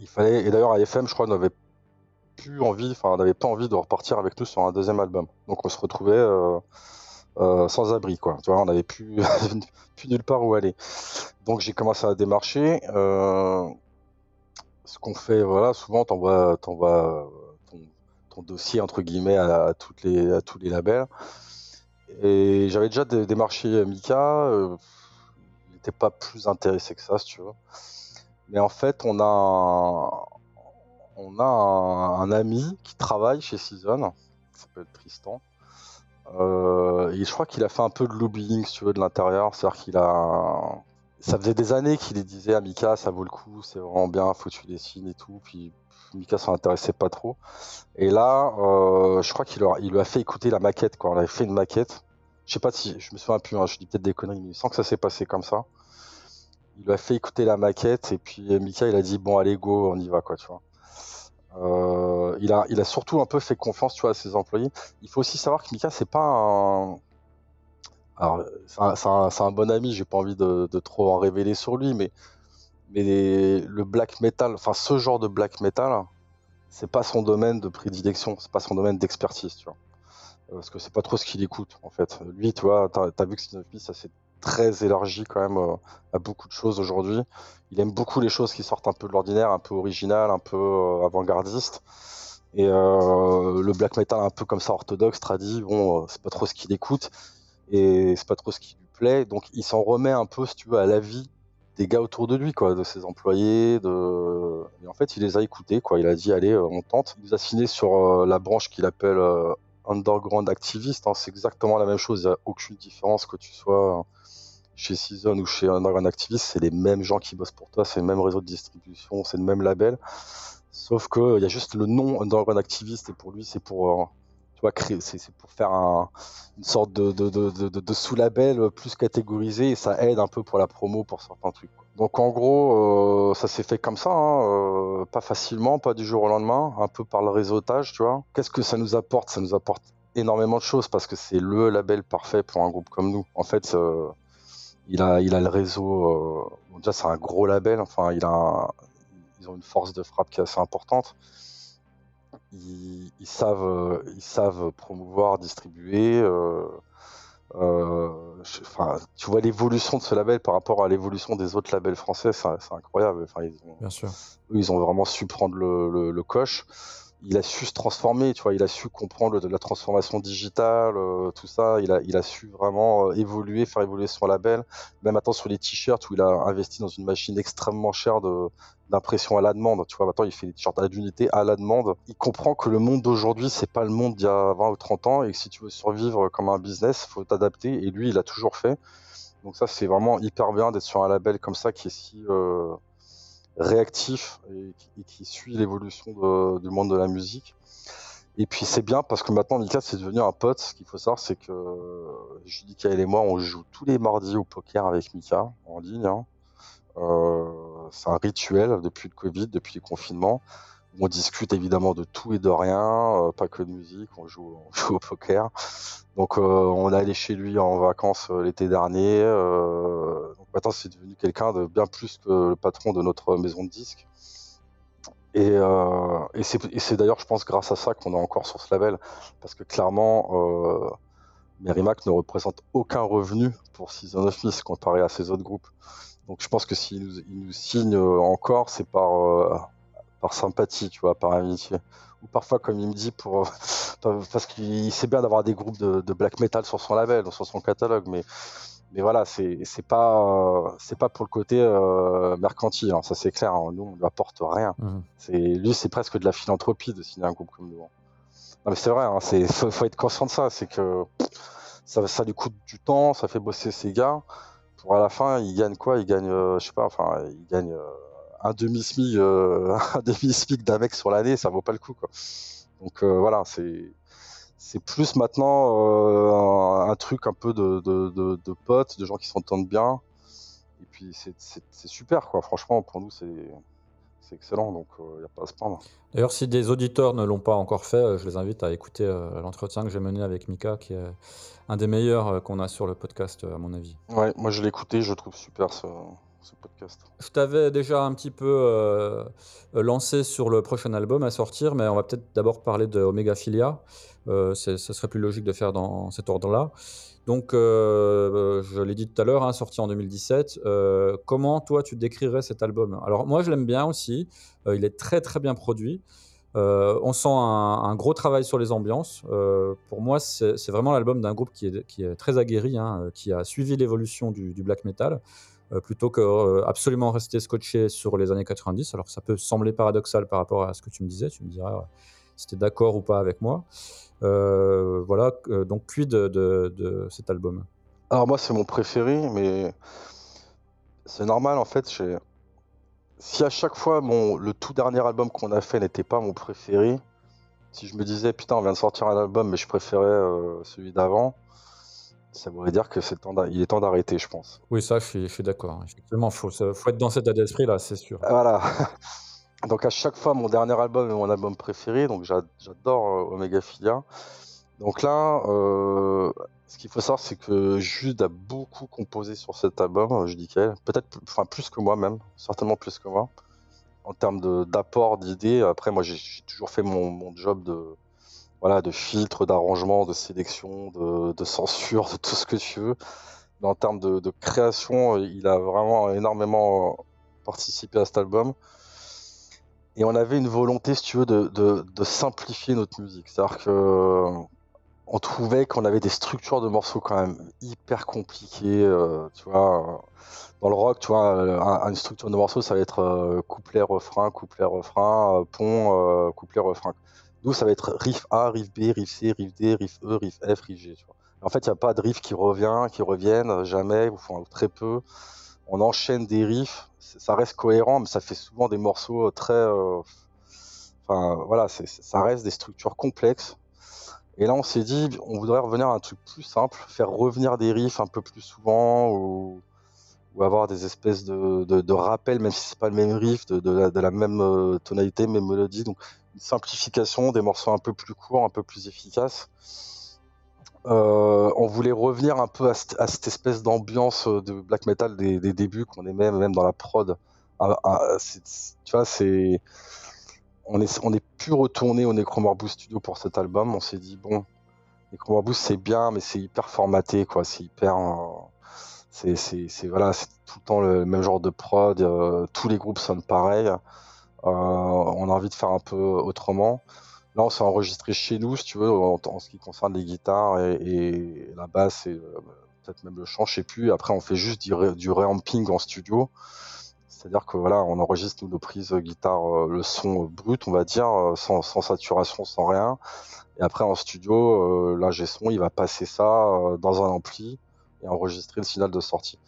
Il fallait, et d'ailleurs, AFM, je crois, n'avait plus envie, enfin, n'avait pas envie de repartir avec nous sur un deuxième album. Donc on se retrouvait euh, euh, sans abri, quoi. Tu vois, on n'avait plus, nulle part où aller. Donc j'ai commencé à démarcher. Euh, ce qu'on fait, voilà, souvent, t'envoies ton dossier entre guillemets à, toutes les, à tous les labels. Et j'avais déjà démarché Mika, euh, il n'était pas plus intéressé que ça, si tu veux. Mais en fait, on a un, on a un, ami qui travaille chez Season, s'appelle Tristan. Euh, et je crois qu'il a fait un peu de lobbying, si tu veux, de l'intérieur. C'est-à-dire qu'il a. Ça faisait des années qu'il disait à Mika, ça vaut le coup, c'est vraiment bien, faut que tu dessines et tout. Puis Mika s'en intéressait pas trop. Et là, euh, je crois qu'il lui a fait écouter la maquette. Quoi. On avait fait une maquette. Je sais pas si, je me souviens plus, hein, je dis peut-être des conneries, mais sans que ça s'est passé comme ça. Il lui a fait écouter la maquette et puis Mika il a dit bon allez go, on y va quoi, tu vois. Euh, il, a, surtout un peu fait confiance à ses employés. Il faut aussi savoir que Mika c'est pas un. Alors, c'est un, bon ami, j'ai pas envie de, trop en révéler sur lui, mais mais le black metal, enfin ce genre de black metal, c'est pas son domaine de prédilection, c'est pas son domaine d'expertise, tu vois. Euh, parce que c'est pas trop ce qu'il écoute, en fait. Lui, tu vois, t'as as vu que Steve ça s'est très élargi quand même euh, à beaucoup de choses aujourd'hui. Il aime beaucoup les choses qui sortent un peu de l'ordinaire, un peu original, un peu euh, avant-gardiste. Et le black metal un peu comme ça orthodoxe, tradit, bon, c'est pas trop ce qu'il écoute et c'est pas trop ce qui lui plaît. Donc il s'en remet un peu, si tu veux, à la vie des gars autour de lui, quoi, de ses employés. De... Et en fait, il les a écoutés, quoi. Il a dit, allez, euh, on tente. Il nous a signé sur euh, la branche qu'il appelle euh, Underground Activist. Hein. C'est exactement la même chose. Il n'y a aucune différence que tu sois chez Season ou chez Underground Activist. C'est les mêmes gens qui bossent pour toi, c'est le même réseau de distribution, c'est le même label. Sauf qu'il y a juste le nom Underground Activist et pour lui, c'est pour c'est pour faire une sorte de, sous-label plus catégorisé et ça aide un peu pour la promo pour certains trucs. Donc en gros, euh, ça s'est fait comme ça, hein, euh, pas facilement, pas du jour au lendemain, un peu par le réseautage, tu vois. Qu'est-ce que ça nous apporte? Ça nous apporte énormément de choses parce que c'est le label parfait pour un groupe comme nous. En fait, euh, il, a, il a le réseau. déjà, c'est un gros label. Enfin, ils ont une force de frappe qui est assez importante ils, savent, euh, ils savent promouvoir, distribuer. Euh, euh, tu vois l'évolution de ce label par rapport à l'évolution des autres labels français, c'est incroyable. Ils ont, Bien sûr. ils ont vraiment su prendre le, le coche il a su se transformer, tu vois, il a su comprendre la transformation digitale, euh, tout ça, il a, il su vraiment euh, évoluer, faire évoluer son label, même maintenant sur les t-shirts où il a investi dans une machine extrêmement chère d'impression à la demande, tu vois, maintenant il fait des t-shirts à l'unité à la demande. Il comprend que le monde d'aujourd'hui, c'est pas le monde d'il y a 20 ou 30 ans et que si tu veux survivre comme un business, faut t'adapter et lui, il a toujours fait. Donc ça, c'est vraiment hyper bien d'être sur un label comme ça qui est si euh, réactif et, qui suit l'évolution du monde de la musique. Et puis c'est bien parce que maintenant Mika c'est devenu un pote. Ce qu'il faut savoir c'est que Judica et moi on joue tous les mardis au poker avec Mika en ligne. Hein. Euh, c'est un rituel depuis le Covid, depuis les confinements. On discute évidemment de tout et de rien, euh, pas que de musique, on joue, au poker. Donc euh, on est allé chez lui en vacances l'été dernier. Maintenant, c'est devenu quelqu'un de bien plus que le patron de notre maison de disques. Et, euh, et c'est d'ailleurs, je pense, grâce à ça qu'on est encore sur ce label. Parce que clairement, euh, Merrimack ne représente aucun revenu pour Season of Mist comparé à ses autres groupes. Donc je pense que s'il nous, signe encore, c'est par, euh, par sympathie, tu vois, par amitié. Ou parfois, comme il me dit, pour, parce qu'il sait bien d'avoir des groupes de, de, black metal sur son label, sur son catalogue. Mais mais voilà, c'est c'est pas c'est pas pour le côté euh, mercantile, hein, ça c'est clair. hein. Nous, on lui apporte rien. C'est lui, c'est presque de la philanthropie de signer un groupe comme nous. hein. Non, mais c'est vrai, c'est faut, faut être conscient de ça. C'est que ça, ça lui coûte du temps, ça fait bosser ses gars. Pour à la fin, il gagne quoi? Il gagne, euh, je sais pas, enfin, il gagne euh, un demi smic, un demi smic d'un mec sur l'année, ça vaut pas le coup, quoi. Donc voilà, c'est c'est plus maintenant euh, un, un truc un peu de, de, de, de potes, de gens qui s'entendent bien. Et puis c'est- super, quoi. Franchement, pour nous, c'est excellent, donc il n'y a pas à se prendre. D'ailleurs, si des auditeurs ne l'ont pas encore fait, euh, je les invite à écouter euh, l'entretien que j'ai mené avec Mika, qui est un des meilleurs euh, qu'on a sur le podcast, euh, à mon avis. Ouais, moi je l'ai écouté, je trouve super ce, ce podcast. Je t'avais déjà un petit peu euh, euh, lancé sur le prochain album à sortir, mais on va peut-être d'abord parler de Omega Philia. Euh, ce serait plus logique de faire dans cet ordre-là. Donc, euh, je l'ai dit tout à l'heure, hein, sorti en 2017. Euh, comment toi tu décrirais cet album? Alors moi je l'aime bien aussi. Euh, il est très très bien produit. Euh, on sent un, gros travail sur les ambiances. Euh, pour moi, c'est vraiment l'album d'un groupe qui est, très aguerri, hein, euh, qui a suivi l'évolution du, black metal, euh, plutôt que euh, absolument rester scotché sur les années 90. Alors ça peut sembler paradoxal par rapport à ce que tu me disais. Tu me diras euh, si tu es d'accord ou pas avec moi. Euh, voilà, euh, donc quid de, de- de cet album? Alors moi c'est mon préféré, mais c'est normal en fait. Si à chaque fois mon le tout dernier album qu'on a fait n'était pas mon préféré, si je me disais putain on vient de sortir un album mais je préférais euh, celui d'avant, ça voudrait dire que c'est temps il est temps d'arrêter, je pense. Oui, ça, je suis, d'accord. Effectivement, il faut, faut être dans cet état d'esprit-là, c'est sûr. Voilà. Donc à chaque fois mon dernier album est mon album préféré, donc j'a- j'adore euh, Omega Philia. Donc là, euh, ce qu'il faut savoir, c'est que Jude a beaucoup composé sur cet album, euh, je dis qu'elle, peut-être, enfin plus que moi même, certainement plus que moi, en termes d'apport, d'idées. Après, moi, j'ai toujours fait mon, job de, voilà, de filtre, d'arrangement, de sélection, de, censure, de tout ce que tu veux. Mais en termes de, création, il a vraiment énormément participé à cet album. Et on avait une volonté, si tu veux, de, de, de simplifier notre musique. C'est-à-dire que euh, on trouvait qu'on avait des structures de morceaux quand même hyper compliquées. euh, tu vois, euh, dans le rock, tu vois, un- une structure de morceaux, ça va être couplet, refrain, couplet, refrain, pont, couplet, refrain. Nous, ça va être riff A, riff B, riff C, riff D, riff E, riff F, riff G. En fait, il n'y a pas de riff qui revient, qui reviennent jamais, ou très peu. On enchaîne des riffs, ça reste cohérent, mais ça fait souvent des morceaux très. euh, Enfin, voilà, ça reste des structures complexes. Et là, on s'est dit, on voudrait revenir à un truc plus simple, faire revenir des riffs un peu plus souvent, ou, avoir des espèces de, rappels, même si c'est pas le même riff, de, la, la même euh, tonalité, même mélodie. Donc, une simplification, des morceaux un peu plus courts, un peu plus efficaces. Euh, on voulait revenir un peu à, cette- espèce d'ambiance euh, de black metal des, débuts qu'on aimait même dans la prod. Ah, ah, tu vois, on est on est plus retourné au Necromorphous Studio pour cet album. On s'est dit bon, Necromorphous c'est bien, mais c'est hyper formaté quoi. C'est hyper, euh, c'est voilà, c'est tout le temps le même genre de prod. tous les groupes sonnent pareil. On a envie de faire un peu autrement. Là, on s'est enregistré chez nous, si tu veux, en, ce qui concerne les guitares et, la basse et euh, peut-être même le chant, je sais plus. Après, on fait juste du, ré- du en studio. C'est-à-dire que voilà, on enregistre nous, nos prises guitare, euh, le son brut, on va dire, euh, sans, saturation, sans rien. Et après, en studio, euh, l'ingé son, il va passer ça dans un ampli et enregistrer le signal de sortie.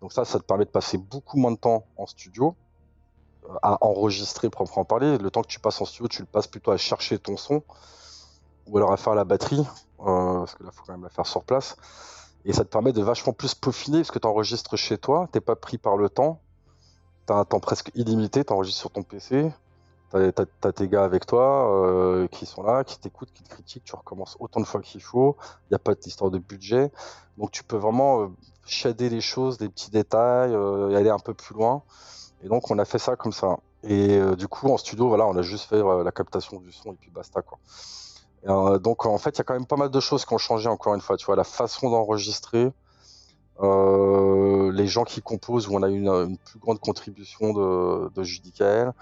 Donc ça, ça te permet de passer beaucoup moins de temps en studio à enregistrer proprement parler. Le temps que tu passes en studio, tu le passes plutôt à chercher ton son ou alors à faire la batterie, euh, parce que là, il faut quand même la faire sur place. Et ça te permet de vachement plus peaufiner, parce que tu enregistres chez toi, t'es pas pris par le temps, tu as un temps presque illimité, tu enregistres sur ton PC, tu as, tes gars avec toi euh, qui sont là, qui t'écoutent, qui te critiquent, tu recommences autant de fois qu'il faut, il n'y a pas d'histoire de budget, donc tu peux vraiment euh, shader les choses, des petits détails, aller un peu plus loin. Et donc on a fait ça comme ça. Et euh, du coup en studio, voilà, on a juste fait euh, la captation du son et puis basta quoi. Euh, donc en fait, il y a quand même pas mal de choses qui ont changé encore une fois. Tu vois, la façon d'enregistrer, les gens qui composent, où on a une, une plus grande contribution de, de Judicael,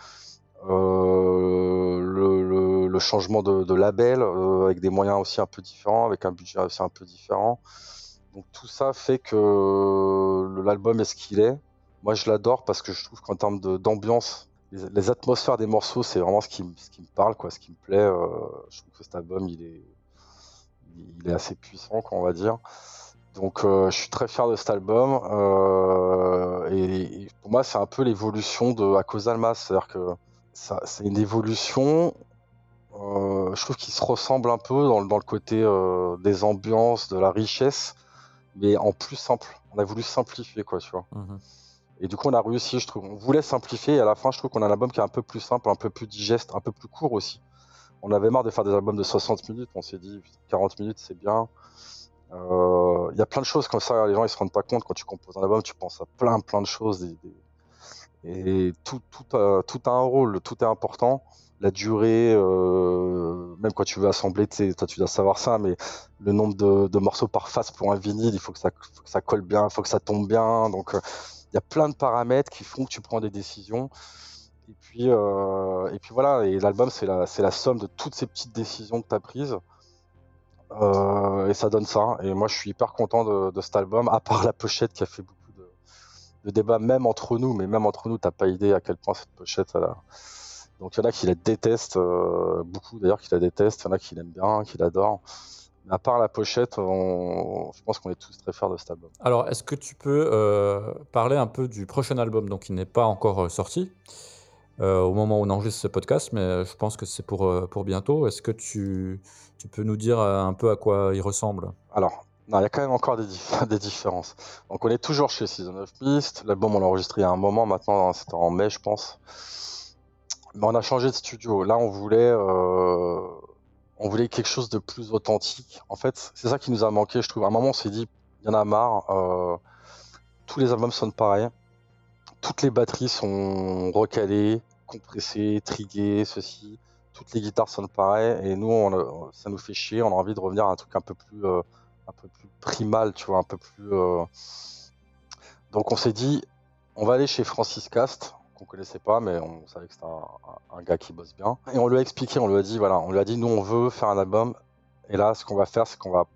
le, changement de, label avec des moyens aussi un peu différents, avec un budget aussi un peu différent. Donc tout ça fait que l'album est ce qu'il est. Moi, je l'adore parce que je trouve qu'en termes d'ambiance, les, atmosphères des morceaux, c'est vraiment ce qui, me parle, quoi, ce qui me plaît. Euh, je trouve que cet album, il est, il est assez puissant, quoi, on va dire. Donc, euh, je suis très fier de cet album. Euh, et, pour moi, c'est un peu l'évolution de cause Almas. C'est-à-dire que c'est une évolution. je trouve qu'il se ressemble un peu dans, le côté des ambiances, de la richesse, mais en plus simple. On a voulu simplifier, quoi, tu vois. Mmh et du coup, on a réussi, je trouve. On voulait simplifier et à la fin, je trouve qu'on a un album qui est un peu plus simple, un peu plus digeste, un peu plus court aussi. On avait marre de faire des albums de 60 minutes. On s'est dit 40 minutes, c'est bien. Euh, il y a plein de choses comme ça. Les gens ils se rendent pas compte quand tu composes un album, tu penses à plein plein de choses et tout tout a, tout a un rôle, tout est important. La durée, euh, même quand tu veux assembler, tu dois savoir ça, mais le nombre de, morceaux par face pour un vinyle, il faut que ça, faut que ça colle bien, il faut que ça tombe bien. Donc euh, y a plein de paramètres qui font que tu prends des décisions. Et puis, euh, et puis voilà, et l'album, c'est la, la somme de toutes ces petites décisions que tu as prises. Euh, et ça donne ça. Et moi, je suis hyper content de, cet album, à part la pochette qui a fait beaucoup de, débats, même entre nous. Mais même entre nous, t'as pas idée à quel point cette pochette. Donc il y en a qui la détestent, euh, beaucoup d'ailleurs qui la détestent, il y en a qui l'aiment bien, qui l'adorent à part la pochette, je pense qu'on est tous très fiers de cet album. Alors, est-ce que tu peux euh, parler un peu du prochain album, donc il n'est pas encore euh, sorti euh, au moment où on enregistre ce podcast, mais je pense que c'est pour, pour bientôt. Est-ce que tu, tu peux nous dire un peu à quoi il ressemble? Alors, il y a quand même encore des, des, différences. Donc, on est toujours chez Season of Mist. L'album, on l'a enregistré il y a un moment, maintenant, c'était en mai, je pense. Mais on a changé de studio. Là, on voulait on voulait quelque chose de plus authentique. En fait, c'est ça qui nous a manqué, je trouve. À un moment, on s'est dit, il y en a marre. Euh, tous les albums sonnent pareil. Toutes les batteries sont recalées, compressées, triguées, ceci. Toutes les guitares sonnent pareil. Et nous, ça nous fait chier. On a envie de revenir à un truc un peu plus, euh, un peu plus primal, tu vois, un peu plus. Euh. Donc, on s'est dit, on va aller chez Francis Cast qu'on connaissait pas, mais on savait que c'était un, gars qui bosse bien. Et on lui a expliqué, on lui a dit, voilà, on lui a dit, nous on veut faire un album. Et là, ce qu'on va faire, c'est qu'on va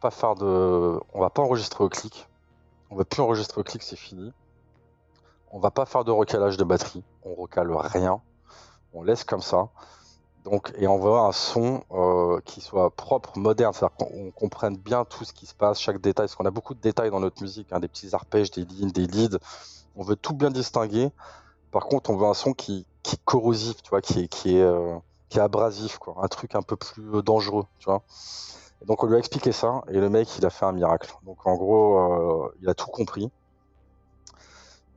pas faire de, on va pas enregistrer au clic. On va plus enregistrer au clic, c'est fini. On va pas faire de recalage de batterie. On recale rien. On laisse comme ça. Donc, et on veut un son euh, qui soit propre, moderne, c'est-à-dire qu'on comprenne bien tout ce qui se passe, chaque détail, parce qu'on a beaucoup de détails dans notre musique, hein, des petits arpèges, des lignes, des leads, on veut tout bien distinguer. Par contre, on veut un son qui, qui est corrosif, tu vois, qui est, qui est, euh, qui est abrasif, quoi. Un truc un peu plus euh, dangereux, tu vois. donc, on lui a expliqué ça, et le mec, il a fait un miracle. Donc, en gros, euh, il a tout compris.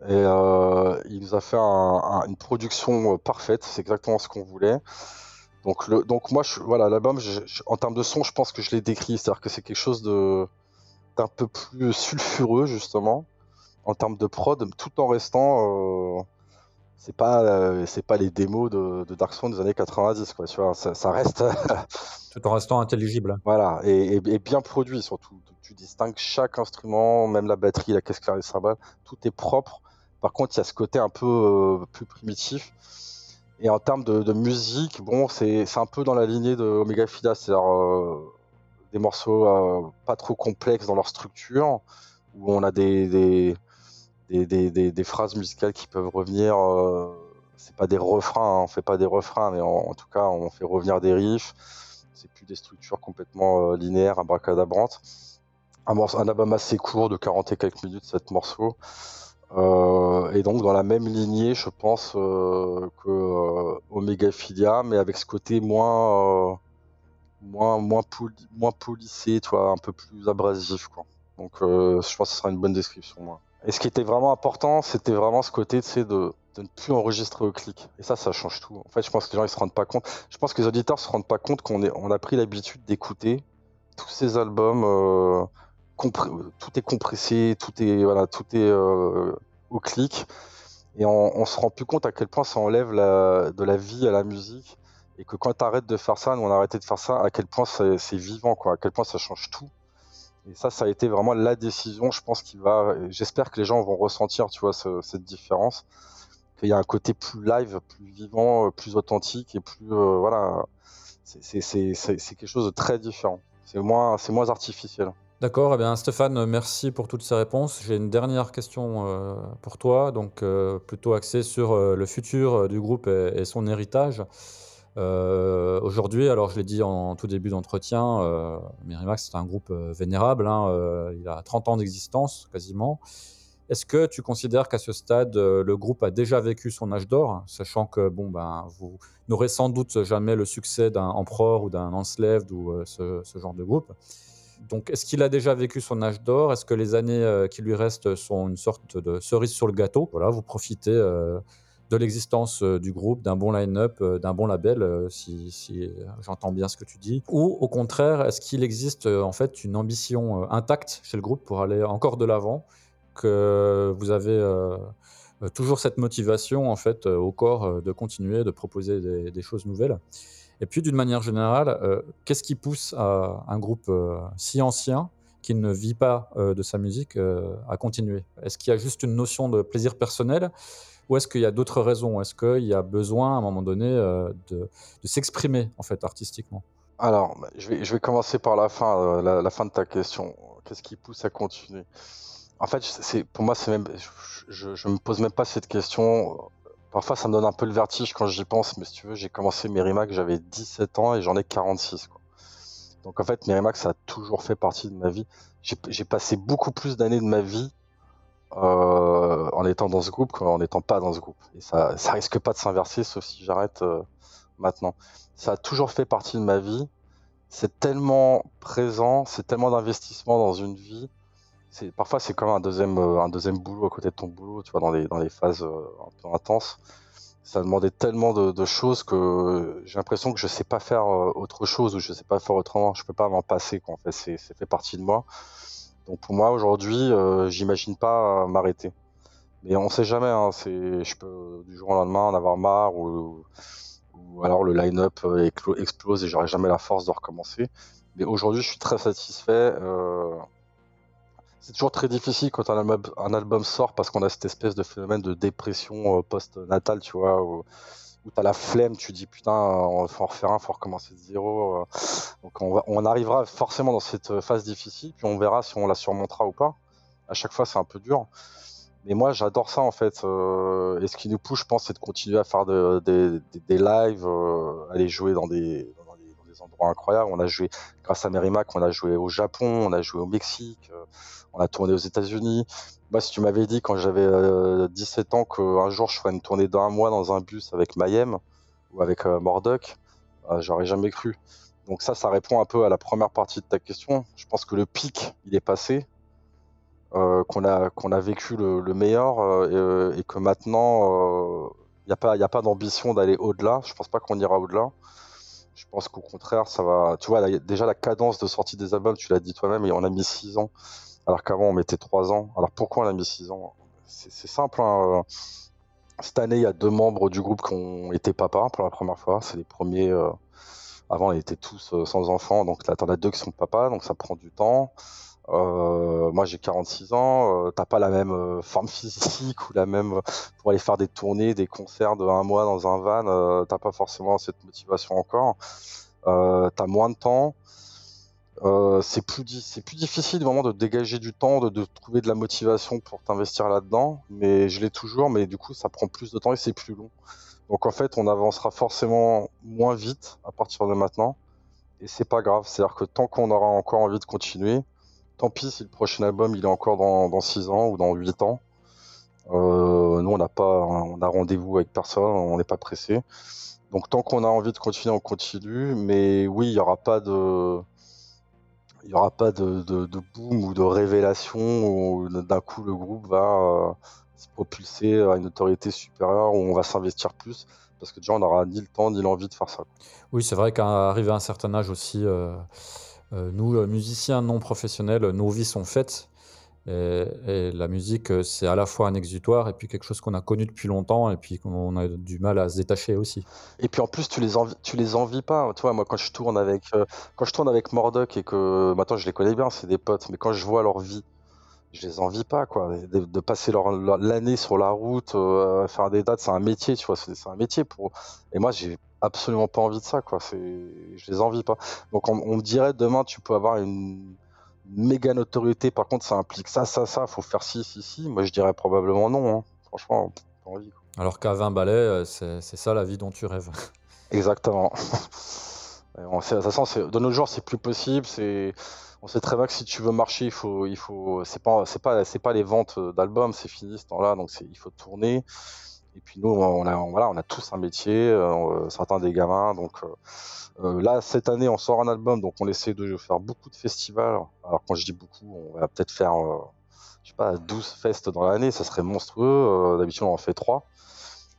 Et il nous a fait une production parfaite, c'est exactement ce qu'on voulait. Donc, le, donc moi, voilà, l'album, en termes de son, je pense que je l'ai décrit, c'est-à-dire que c'est quelque chose de d'un peu plus sulfureux, justement en termes de prod, tout en restant. Euh, c'est pas, euh, c'est pas les démos de, Dark Souls des années 90, quoi, tu vois, ça, reste. tout en restant intelligible. Voilà, et, bien produit surtout. Tu distingues chaque instrument, même la batterie, la caisse claire, les cymbales, tout est propre. Par contre, il y a ce côté un peu euh, plus primitif. Et en termes de, musique, bon, c'est un peu dans la lignée de Omega Fida, c'est-à-dire des morceaux pas trop complexes dans leur structure, où on a des, des, phrases musicales qui peuvent revenir. Euh, c'est pas des refrains, hein, on fait pas des refrains, mais en, tout cas, on fait revenir des riffs. C'est plus des structures complètement euh, linéaires, abracadabrantes. Un, un album assez court de 40 et quelques minutes, 7 morceaux. Euh, et donc dans la même lignée, je pense, que Omega Philia, mais avec ce côté moins, moins, moins, moins polissé, toi, un peu plus abrasif. Quoi. Donc je pense que ce sera une bonne description. Moi. Et ce qui était vraiment important, c'était vraiment ce côté de, ne plus enregistrer au clic. Et ça, ça change tout. En fait, je pense que les gens ils se rendent pas compte. Je pense que les auditeurs se rendent pas compte qu'on on a pris l'habitude d'écouter tous ces albums. Euh, tout est compressé, tout est voilà, tout est euh, au clic. Et on, on se rend plus compte à quel point ça enlève de la vie à la musique. Et que quand tu arrêtes de faire ça, nous on a arrêté de faire ça, à quel point c'est vivant, quoi, à quel point ça change tout. Et ça, ça a été vraiment la décision, je pense qu'il va. J'espère que les gens vont ressentir, tu vois, cette différence. Qu'il y a un côté plus live, plus vivant, plus authentique et plus. Euh, voilà. C'est quelque chose de très différent. C'est moins, moins artificiel. D'accord, eh bien Stéphane, merci pour toutes ces réponses. J'ai une dernière question euh, pour toi, donc euh, plutôt axée sur le futur du groupe et son héritage. Euh, Aujourd'hui, alors je l'ai dit en tout début d'entretien, euh, Mirimax c'est un groupe euh, vénérable, hein, euh, il a 30 ans d'existence quasiment. Est-ce que tu considères qu'à ce stade, le groupe a déjà vécu son âge d'or, sachant que bon, ben, vous n'aurez sans doute jamais le succès d'un Emperor ou d'un Enslaved ou ce, genre de groupe. Donc, est-ce qu'il a déjà vécu son âge d'or? Est-ce que les années qui lui restent sont une sorte de cerise sur le gâteau? Voilà, vous profitez de l'existence euh, du groupe, d'un bon line-up, euh, d'un bon label, euh, si, j'entends bien ce que tu dis. Ou au contraire, est-ce qu'il existe en fait une ambition intacte chez le groupe pour aller encore de l'avant Que vous avez toujours cette motivation en fait au corps de continuer, de proposer des, choses nouvelles? Et puis, d'une manière générale, qu'est-ce qui pousse un groupe si ancien qui ne vit pas de sa musique à continuer? Est-ce qu'il y a juste une notion de plaisir personnel? Ou est-ce qu'il y a d'autres raisons? Est-ce qu'il y a besoin à un moment donné euh, de, s'exprimer en fait artistiquement? Alors, bah, je vais, commencer par la fin, euh, la, fin de ta question. Qu'est-ce qui pousse à continuer? En fait, pour moi, c'est même, je, je, me pose même pas cette question. Parfois, ça me donne un peu le vertige quand j'y pense, mais si tu veux, j'ai commencé Mérimac, j'avais 17 ans et j'en ai 46. Quoi. Donc en fait, Mérimac, ça a toujours fait partie de ma vie. J'ai passé beaucoup plus d'années de ma vie euh, en étant dans ce groupe qu'en n'étant pas dans ce groupe. Et ça, ça risque pas de s'inverser, sauf si j'arrête euh, maintenant. Ça a toujours fait partie de ma vie. C'est tellement présent, c'est tellement d'investissement dans une vie. Parfois, c'est comme un deuxième, euh, un deuxième boulot à côté de ton boulot, tu vois, dans les, dans les phases un peu intenses. Ça demandait tellement de, choses que j'ai l'impression que je sais pas faire autre chose ou je sais pas faire autrement. Je peux pas m'en passer, quoi. En fait, c'est, c'est fait partie de moi. Donc pour moi aujourd'hui, euh, j'imagine pas euh, m'arrêter. Mais on sait jamais. Hein, c'est, je peux du jour au lendemain en avoir marre ou, ou alors le line-up euh, explose et j'aurai jamais la force de recommencer. Mais aujourd'hui, je suis très satisfait. Euh, c'est toujours très difficile quand un album, sort parce qu'on a cette espèce de phénomène de dépression post-natale, tu vois, où t'as la flemme, tu dis putain, faut en refaire un, faut recommencer de zéro. euh. Donc on, va, on arrivera forcément dans cette phase difficile, puis on verra si on la surmontera ou pas. À chaque fois, c'est un peu dur. Mais moi, j'adore ça en fait. euh, et ce qui nous pousse, je pense, c'est de continuer à faire de- des- lives, euh, aller jouer dans des, dans, des, endroits incroyables. On a joué, grâce à Merrimack, on a joué au Japon, on a joué au Mexique, euh, on a tourné aux États-Unis. Moi, si tu m'avais dit quand j'avais euh, 17 ans qu'un jour je ferais une tournée d'un mois dans un bus avec Mayhem ou avec euh, Mordok, euh, j'aurais jamais cru. Donc ça, ça répond un peu à la première partie de ta question. Je pense que le pic, il est passé euh, qu'on a vécu le, le meilleur euh, et, que maintenant il n'y a pas d'ambition d'aller au-delà. Je pense pas qu'on ira au-delà. Je pense qu'au contraire, ça va. Tu vois, déjà la cadence de sortie des albums, tu l'as dit toi-même, et on a mis 6 ans, alors qu'avant on mettait 3 ans. Alors pourquoi on a mis 6 ans? C'est simple. hein. Cette année, il y a deux membres du groupe qui ont été papas pour la première fois. C'est les premiers. euh, Avant, ils étaient tous euh, sans enfants, donc là, t'en as deux qui sont papas, donc ça prend du temps. Euh, moi, j'ai 46 ans. T'as pas la même forme physique ou la même pour aller faire des tournées, des concerts de un mois dans un van. T'as pas forcément cette motivation encore. T'as moins de temps. Euh, c'est plus di- plus difficile vraiment de dégager du temps, de, trouver de la motivation pour t'investir là-dedans. Mais je l'ai toujours, mais du coup, ça prend plus de temps et c'est plus long. Donc en fait, on avancera forcément moins vite à partir de maintenant. Et c'est pas grave. C'est-à-dire que tant qu'on aura encore envie de continuer, tant pis si le prochain album il est encore dans, dans 6 ans ou dans 8 ans. Euh, nous, on n'a pas, on a rendez-vous avec personne, on n'est pas pressé. Donc tant qu'on a envie de continuer, on continue. Mais oui, il y aura pas de, il y aura pas de, boom ou de révélation où d'un coup le groupe va euh, se propulser à une autorité supérieure où on va s'investir plus parce que déjà on n'aura ni le temps ni l'envie de faire ça. Oui, c'est vrai qu'arrivé à un certain âge aussi, euh, euh, nous, musiciens non professionnels, nos vies sont faites. Et, et la musique, euh, c'est à la fois un exutoire et puis quelque chose qu'on a connu depuis longtemps et puis qu'on a du mal à se détacher aussi. Et puis en plus tu les envi tu les envies pas. Tu moi quand je tourne avec euh, quand je tourne avec Mordok et que maintenant je les connais bien, c'est des potes, mais quand je vois leur vie, je les envie pas quoi. De, passer l'année sur la route, euh, faire des dates, c'est un métier, tu vois, c'est un métier pour. Et moi j'ai absolument pas envie de ça quoi. Je les envie pas. Donc on, on me dirait demain tu peux avoir une méga notoriété, par contre, ça implique ça, ça, ça, faut faire ci, ci, ci. Moi, je dirais probablement non. hein. Franchement, pas envie. Alors qu'à 20 balais, euh, c'est ça la vie dont tu rêves. Exactement. On sait- de toute façon, c'est- de nos jours, c'est plus possible. C'est, on sait très bien que si tu veux marcher, il faut, il faut, c'est pas, c'est pas, c'est pas les ventes d'albums, c'est fini ce temps-là. Donc, il faut tourner. Et puis nous, on a, tous un métier. euh, certains des gamins. Donc euh, euh, là, cette année, on sort un album, donc on essaie de faire beaucoup de festivals. Alors quand je dis beaucoup, on va peut-être faire, euh, je sais pas, 12 fests dans l'année. Ça serait monstrueux. Euh, D'habitude, on en fait 3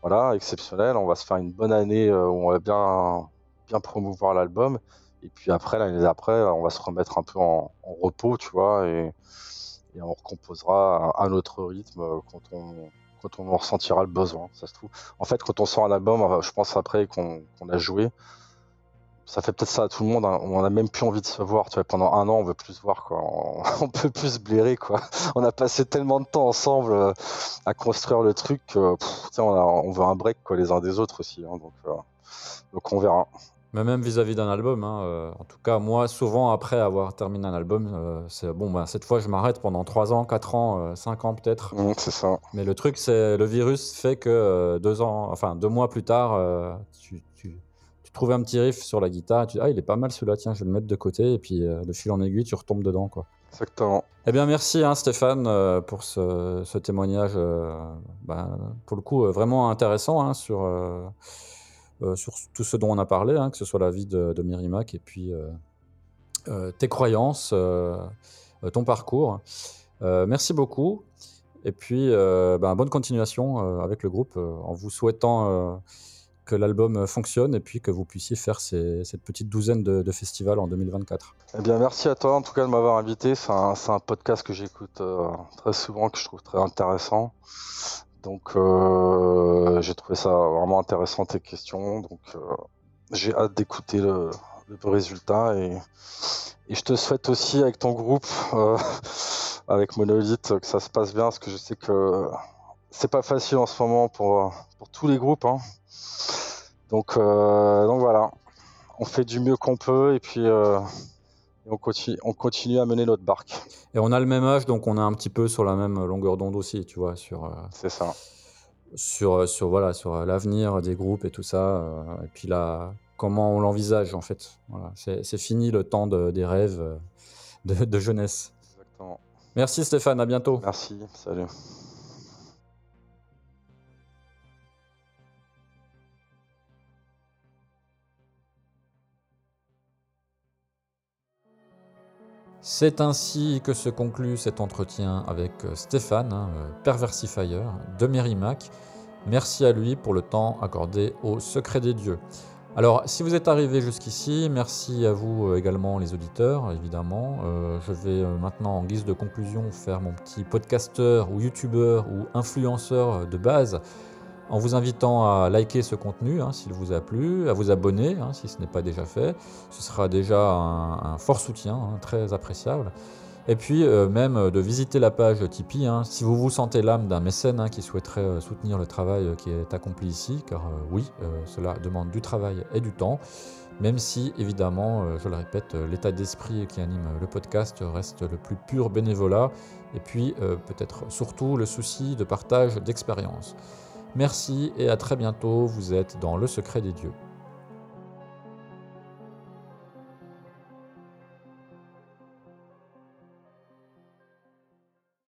voilà, exceptionnel. On va se faire une bonne année euh, où on va bien, promouvoir l'album. Et puis après, l'année d'après, on va se remettre un peu en, repos, tu vois, et, et on recomposera à, à notre rythme euh, quand on, quand on en ressentira le besoin, ça se trouve. En fait, quand on sort un album, euh, je pense après qu'on a joué, ça fait peut-être ça à tout le monde. hein. On a même plus envie de se voir. Pendant un an, on veut plus se voir. On, peut plus se blairer. On a passé tellement de temps ensemble euh, à construire le truc que, pff, on, veut un break, les uns des autres aussi. hein. euh, donc, on verra. Mais même vis-à-vis d'un album, hein, euh, en tout cas, moi, souvent après avoir terminé un album, euh, c'est bon, bah, cette fois, je m'arrête pendant 3 ans, 4 ans, euh, 5 ans peut-être. C'est ça. Mais le truc, c'est le virus fait que euh, deux ans, enfin deux mois plus tard, euh, tu, tu, tu trouves un petit riff sur la guitare, et tu dis ah il est pas mal celui-là, tiens je vais le mettre de côté, et puis euh, de fil en aiguille tu retombes dedans quoi. Exactement. Eh bien merci hein, Stéphane euh, pour ce, ce témoignage, euh, ben, pour le coup euh, vraiment intéressant hein, sur euh, euh, sur tout ce dont on a parlé, hein, que ce soit la vie de, de Mirimac et puis euh, euh, tes croyances, euh, euh, ton parcours. Euh, merci beaucoup. Et puis, euh, ben, bonne continuation euh, avec le groupe euh, en vous souhaitant euh, que l'album fonctionne et puis que vous puissiez faire cette petite douzaine de, festivals en 2024. Eh bien, merci à toi en tout cas de m'avoir invité. C'est un, podcast que j'écoute euh, très souvent, que je trouve très intéressant. Donc, euh, j'ai trouvé ça vraiment intéressant tes questions. Donc, euh, j'ai hâte d'écouter le, le résultat et, et je te souhaite aussi avec ton groupe, euh, avec Monolith, que ça se passe bien parce que je sais que c'est pas facile en ce moment pour, pour tous les groupes. hein. Donc, euh, donc voilà, on fait du mieux qu'on peut et puis euh, et on, continue, on continue à mener notre barque. Et on a le même âge, donc on est un petit peu sur la même longueur d'onde aussi, tu vois, sur, euh, C'est ça. sur, euh, sur, voilà, sur euh, l'avenir des groupes et tout ça. et puis là, comment on l'envisage en fait. Voilà, c'est fini le temps de- des rêves de, de jeunesse. Exactement. Merci Stéphane, à bientôt. Merci. Salut. C'est ainsi que se conclut cet entretien avec euh, Stéphane, hein, euh, Perversifier, de Merrimack. Merci à lui pour le temps accordé au secret des dieux. Alors, si vous êtes arrivé jusqu'ici, merci à vous euh, également les auditeurs, évidemment. Je vais maintenant, en guise de conclusion, faire mon petit podcasteur ou youtubeur ou influenceur de base en vous invitant à liker ce contenu hein, s'il vous a plu, à vous abonner hein, si ce n'est pas déjà fait. Ce sera déjà un, fort soutien, hein, très appréciable. Et puis euh, même de visiter la page Tipeee si vous vous sentez l'âme d'un mécène qui souhaiterait euh, soutenir le travail euh, qui est accompli ici, car oui, cela demande du travail et du temps. Même si, évidemment, je le répète, l'état d'esprit qui anime le podcast reste le plus pur bénévolat, et puis peut-être surtout le souci de partage d'expérience. Merci et à très bientôt, vous êtes dans le secret des dieux.